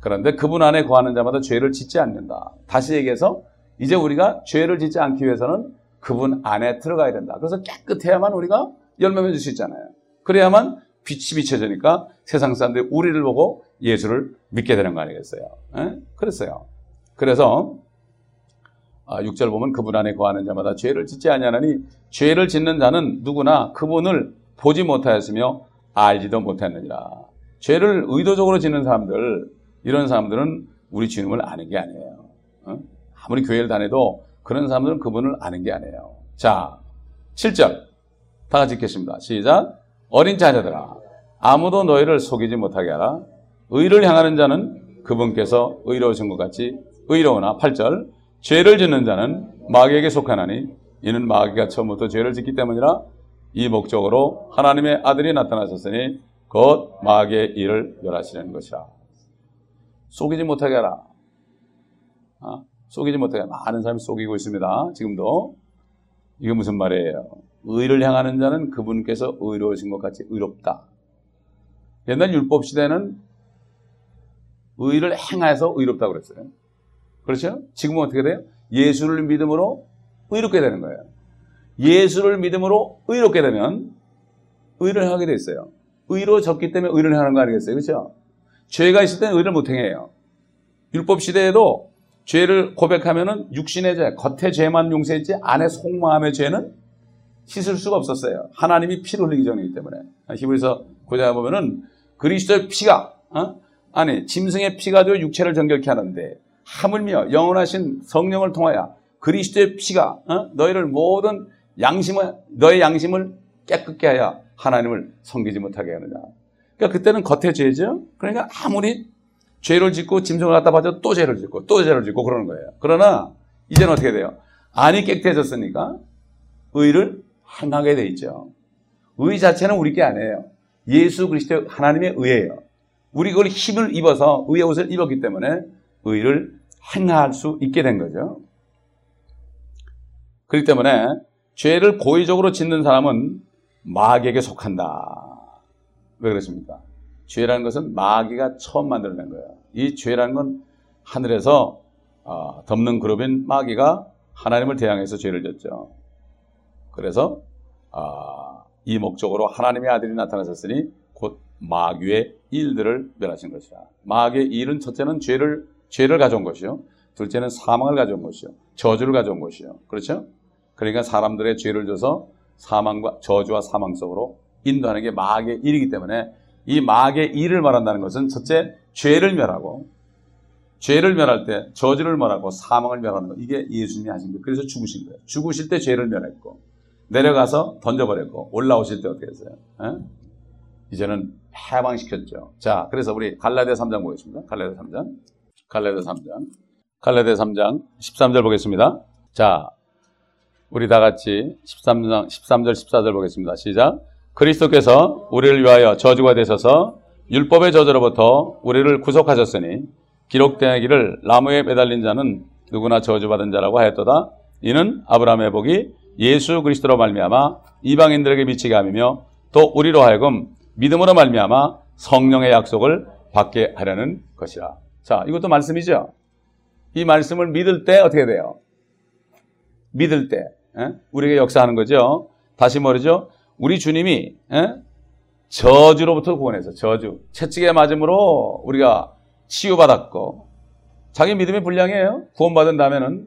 S1: 그런데 그분 안에 거하는 자마다 죄를 짓지 않는다. 다시 얘기해서 이제 우리가 죄를 짓지 않기 위해서는 그분 안에 들어가야 된다. 그래서 깨끗해야만 우리가 열매 맺을 수 있잖아요. 그래야만 빛이 비춰지니까 세상 사람들이 우리를 보고 예수를 믿게 되는 거 아니겠어요? 에? 그랬어요. 그래서 6절 아, 보면 그분 안에 거하는 자마다 죄를 짓지 아니하나니 죄를 짓는 자는 누구나 그분을 보지 못하였으며 알지도 못했느니라. 죄를 의도적으로 짓는 사람들 이런 사람들은 우리 주님을 아는 게 아니에요. 어? 아무리 교회를 다녀도 그런 사람들은 그분을 아는 게 아니에요. 자, 7절 다 같이 읽겠습니다. 시작. 어린 자녀들아 아무도 너희를 속이지 못하게 하라. 의를 향하는 자는 그분께서 의로우신 것 같이 의로우나 8절 죄를 짓는 자는 마귀에게 속하나니 이는 마귀가 처음부터 죄를 짓기 때문이라 이 목적으로 하나님의 아들이 나타나셨으니 곧 마귀의 일을 멸하시는 것이라. 속이지 못하게 하라. 어? 속이지 못하게 많은 사람이 속이고 있습니다. 지금도. 이게 무슨 말이에요? 의를 향하는 자는 그분께서 의로우신 것 같이 의롭다. 옛날 율법 시대는 의를 행해서 의롭다고 그랬어요. 그렇죠? 지금은 어떻게 돼요? 예수를 믿음으로 의롭게 되는 거예요. 예수를 믿음으로 의롭게 되면 의를 하게 돼 있어요. 의로졌기 때문에 의를 하는 거 아니겠어요? 그렇죠? 죄가 있을 때는 의를 못 행해요. 율법 시대에도 죄를 고백하면은 육신의 죄, 겉의 죄만 용서했지 안에 속마음의 죄는 씻을 수가 없었어요. 하나님이 피를 흘리기 전이기 때문에. 히브리서 고자 보면은 그리스도의 피가 어? 아니 짐승의 피가 되어 육체를 정결케 하는데 하물며 영원하신 성령을 통하여 그리스도의 피가 어? 너희를 모든 양심을 너의 양심을 깨끗게 하여 하나님을 섬기지 못하게 하느냐. 그러니까 그때는 겉의 죄죠. 그러니까 아무리 죄를 짓고 짐승을 갖다 바쳐 또 죄를 짓고 또 죄를 짓고 그러는 거예요. 그러나 이제는 어떻게 돼요? 안이 깨끗해졌으니까 의를 행하게 돼 있죠. 의 자체는 우리 게 아니에요. 예수 그리스도 하나님의 의예요. 우리 그걸 힘을 입어서 의의 옷을 입었기 때문에 의를 행할 수 있게 된 거죠. 그렇기 때문에 죄를 고의적으로 짓는 사람은 마귀에게 속한다. 왜 그렇습니까? 죄라는 것은 마귀가 처음 만들어낸 거예요. 이 죄라는 건 하늘에서 어, 덮는 그룹인 마귀가 하나님을 대항해서 죄를 졌죠. 그래서 어, 이 목적으로 하나님의 아들이 나타나셨으니 곧 마귀의 일들을 멸하신 것이다. 마귀의 일은 첫째는 죄를 죄를 가져온 것이요. 둘째는 사망을 가져온 것이요. 저주를 가져온 것이요. 그렇죠? 그러니까 사람들의 죄를 져서 사망과 저주와 사망 속으로 인도하는 게 마귀의 일이기 때문에 이 마귀의 일을 말한다는 것은 첫째 죄를 멸하고 죄를 멸할 때 저주를 멸하고 사망을 멸하는 것 이게 예수님이 하신 거예요. 그래서 죽으신 거예요. 죽으실 때 죄를 멸했고 내려가서 던져버렸고 올라오실 때 어떻게 했어요? 에? 이제는 해방시켰죠. 자, 그래서 우리 갈라디아 3장 보겠습니다. 갈라디아 3장. 갈라디아 3장. 갈라디아 3장 13절 보겠습니다. 자, 우리 다 같이 13장 13절 14절 보겠습니다. 시작. 그리스도께서 우리를 위하여 저주가 되셔서 율법의 저주로부터 우리를 구속하셨으니 기록되기를 나무에 매달린 자는 누구나 저주받은 자라고 하였도다. 이는 아브라함의 복이 예수 그리스도로 말미암아 이방인들에게 미치게 함이며 또 우리로 하여금 믿음으로 말미암아 성령의 약속을 받게 하려는 것이라. 자, 이것도 말씀이죠. 이 말씀을 믿을 때 어떻게 돼요? 믿을 때 에? 우리에게 역사하는 거죠. 다시 말이죠. 우리 주님이 에? 저주로부터 구원해서 저주, 채찍에 맞음으로 우리가 치유받았고 자기 믿음이 불량해요. 구원받은 다음에는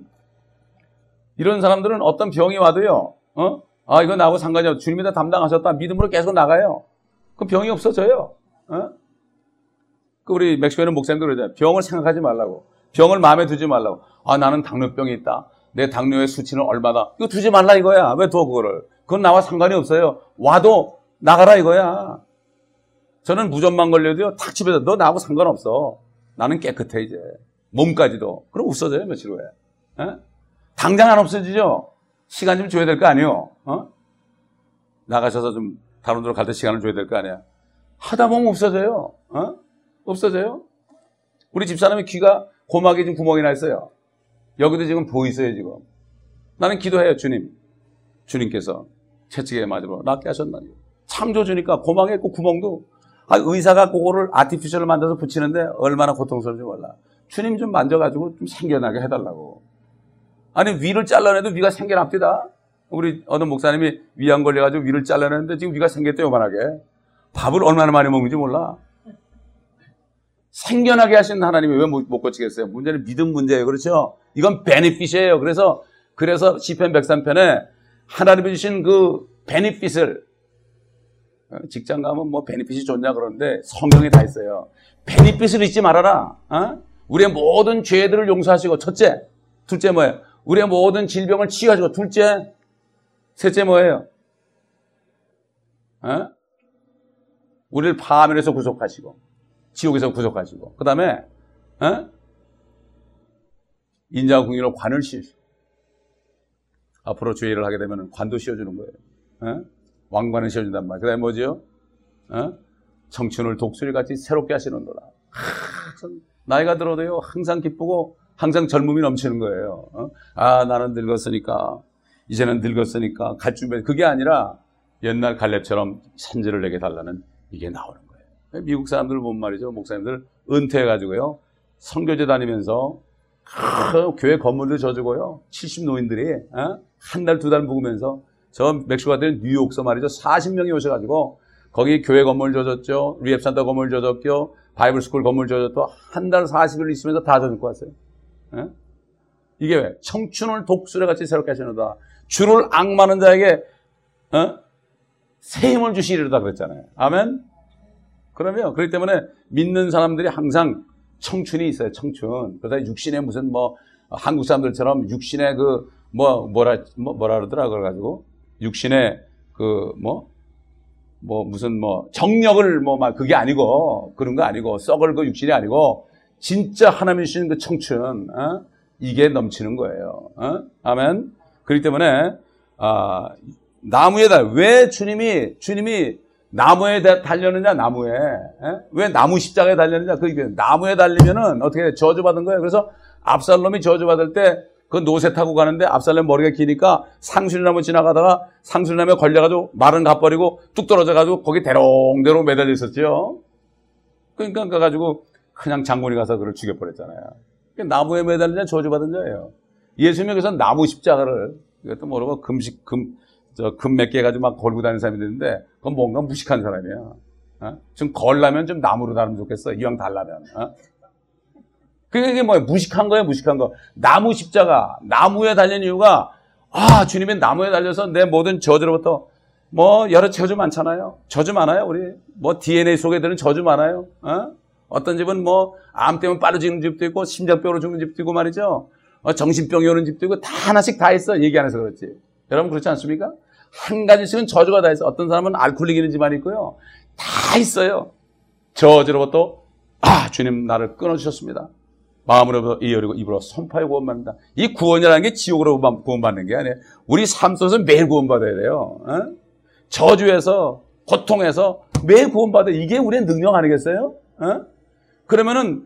S1: 이런 사람들은 어떤 병이 와도요. 어? 아 이거 나하고 상관이 없어. 주님이 다 담당하셨다. 믿음으로 계속 나가요. 그 병이 없어져요. 어? 그 우리 멕시코에는 목사님도 그러잖아요. 병을 생각하지 말라고. 병을 마음에 두지 말라고. 아 나는 당뇨병이 있다. 내 당뇨의 수치는 얼마다. 이거 두지 말라 이거야. 왜둬 그거를. 그건 나와 상관이 없어요. 와도 나가라 이거야. 저는 무전만 걸려도요. 탁 집에서 너 나하고 상관없어. 나는 깨끗해 이제. 몸까지도. 그럼 없어져요 며칠 후에. 에? 당장 안 없어지죠. 시간 좀 줘야 될 거 아니에요. 어? 나가셔서 좀 다른 데로 갈 때 시간을 줘야 될 거 아니야. 하다 보면 없어져요. 어? 없어져요. 우리 집사람의 귀가 고막에 지금 구멍이 나 있어요. 여기도 지금 보이세요, 지금. 나는 기도해요, 주님. 주님께서 채찍에 맞으러 낫게 하셨나니. 창조 주니까 고막에 있고 구멍도 아, 의사가 그거를 아티피셜을 만들어서 붙이는데 얼마나 고통스러운지 몰라. 주님 좀 만져가지고 좀 생겨나게 해달라고. 아니, 위를 잘라내도 위가 생겨납니다. 우리 어느 목사님이 위안 걸려가지고 위를 잘라냈는데 지금 위가 생겼대요, 요만하게. 밥을 얼마나 많이 먹는지 몰라. 생겨나게 하신 하나님이 왜 못 고치겠어요? 문제는 믿음 문제예요. 그렇죠? 이건 베네핏이에요. 그래서, 그래서 시편 103편에 하나님이 주신 그 베네핏을 어, 직장 가면 뭐 베네핏이 좋냐 그러는데 성경에 다 있어요. 베네핏을 잊지 말아라. 어? 우리의 모든 죄들을 용서하시고 첫째, 둘째 뭐예요? 우리의 모든 질병을 치유하시고 둘째, 셋째 뭐예요? 어? 우리를 파멸해서 구속하시고 지옥에서 구속하시고 그 다음에 어? 인자와 궁유로 관을 씌우시고 앞으로 죄를 하게 되면 관도 씌워주는 거예요. 어? 왕관을 씌워준단 말이에요. 그 다음에 뭐지요? 어? 청춘을 독수리같이 새롭게 하시는도다. 나이가 들어도요 항상 기쁘고 항상 젊음이 넘치는 거예요. 어? 아 나는 늙었으니까 이제는 늙었으니까 갈 준비 그게 아니라 옛날 갈렙처럼 산지를 내게 달라는 이게 나오는 거예요. 미국 사람들 보면 말이죠. 목사님들 은퇴해가지고요. 선교지 다니면서 그 교회 건물도 져주고요. 70 노인들이 어? 한 달, 두 달 묵으면서 저 멕시코 가든 뉴욕서 말이죠. 40명이 오셔가지고 거기 교회 건물 져줬죠. rehab center 건물 져줬죠. Bible school 건물 져줬고 한달 40일 있으면서 다 져줬고 왔어요. 어? 이게 왜? 청춘을 독수리같이 새롭게 하신다. 주를 악마는 자에게 어? 새 힘을 주시리로다 그랬잖아요. 아멘. 그러면 그렇기 때문에 믿는 사람들이 항상 청춘이 있어요. 청춘. 그러다 육신의 무슨 뭐 한국 사람들처럼 육신의 그 뭐 뭐라 뭐 뭐라 그러더라 그래 가지고 육신의 그 뭐뭐 뭐 무슨 뭐 정력을 뭐 막 그게 아니고 그런 거 아니고 썩을 그 육신이 아니고 진짜 하나님이 주시는 그 청춘, 어? 이게 넘치는 거예요. 어? 아멘. 그렇기 때문에 아, 나무에 달, 왜 주님이 주님이 나무에 달렸느냐 나무에 에? 왜 나무 십자가에 달렸느냐 그 나무에 달리면은 어떻게 저주받은 거예요. 그래서 압살롬이 저주받을 때 그 노새 타고 가는데 압살롬 머리가 기니까 상술나무 지나가다가 상술나무에 걸려가지고 말은 가버리고 뚝 떨어져가지고 거기 대롱대롱 매달려 있었죠. 그러니까 가가지고 그냥 장군이 가서 그를 죽여버렸잖아요. 나무에 매달리냐 저주받은 자예요. 예수님께서 나무 십자가를 이것도 모르고 금식 금 저금몇 개 가지고 막 걸고 다니는 사람이 있는데 그건 뭔가 무식한 사람이야. 어? 좀 걸라면 좀 나무로 달으면 좋겠어. 이왕 달라면. 어? 그게 뭐야? 무식한 거야, 무식한 거. 나무 십자가, 나무에 달린 이유가 아 주님이 나무에 달려서 내 모든 저주로부터 뭐 여러 저주 많잖아요. 저주 많아요, 우리. 뭐 DNA 속에 드는 저주 많아요. 어? 어떤 집은 뭐 암 때문에 빠르 죽는 집도 있고 심장병으로 죽는 집도 있고 말이죠. 어, 정신병이 오는 집도 있고 다 하나씩 다 있어. 얘기 안 해서 그렇지. 여러분 그렇지 않습니까? 한 가지씩은 저주가 다 있어. 어떤 사람은 알코올 이기는 집안이 있고요. 다 있어요. 저주로부터 아 주님 나를 끊어주셨습니다. 마음으로부터 이어리고 입으로 선포하여 구원받는다. 이 구원이라는 게 지옥으로 구원받는 게 아니에요. 우리 삶 속에서 매일 구원받아야 돼요. 어? 저주에서 고통에서 매일 구원받아. 이게 우리의 능력 아니겠어요? 어? 그러면은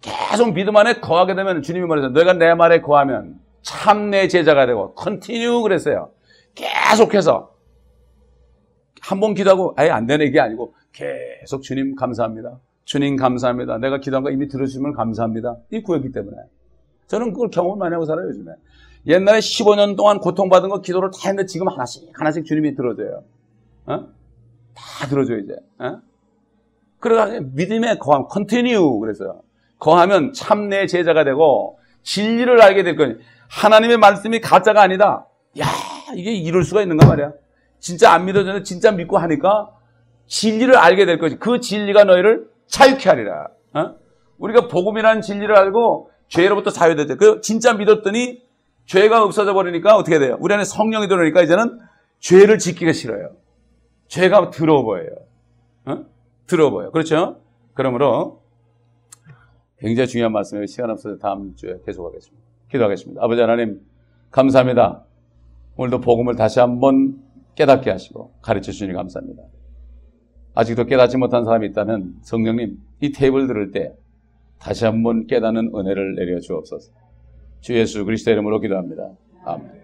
S1: 계속 믿음 안에 거하게 되면 주님이 말해서 너가 내 말에 거하면 참 내 제자가 되고 continue 그랬어요. 계속해서 한 번 기도하고 아예 안 되는 게 아니고 계속 주님 감사합니다. 주님 감사합니다. 내가 기도한 거 이미 들으시면 감사합니다. 이 구였기 때문에 저는 그걸 경험을 많이 하고 살아요 요즘에. 옛날에 15년 동안 고통받은 거 기도를 다 했는데 지금 하나씩 하나씩 주님이 들어줘요. 어? 다 들어줘 이제. 어? 그래가지고 믿음의 거함, continue 그래서요. 거하면 참내 제자가 되고 진리를 알게 될 거니 하나님의 말씀이 가짜가 아니다. 야 이게 이럴 수가 있는가 말이야. 진짜 안 믿어져도 진짜 믿고 하니까 진리를 알게 될 거지. 그 진리가 너희를 자유케 하리라. 어? 우리가 복음이라는 진리를 알고 죄로부터 자유되죠. 그 진짜 믿었더니 죄가 없어져 버리니까 어떻게 돼요? 우리 안에 성령이 들어오니까 이제는 죄를 짓기가 싫어요. 죄가 더러워 보여요. 어? 더러워 보여요. 그렇죠? 그러므로 굉장히 중요한 말씀이에요. 시간 없어서 다음 주에 계속하겠습니다. 기도하겠습니다. 아버지 하나님, 감사합니다. 오늘도 복음을 다시 한번 깨닫게 하시고 가르쳐 주시니 감사합니다. 아직도 깨닫지 못한 사람이 있다면 성령님, 이 탭을 들을 때 다시 한번 깨닫는 은혜를 내려 주옵소서. 주 예수 그리스도 이름으로 기도합니다. 아멘.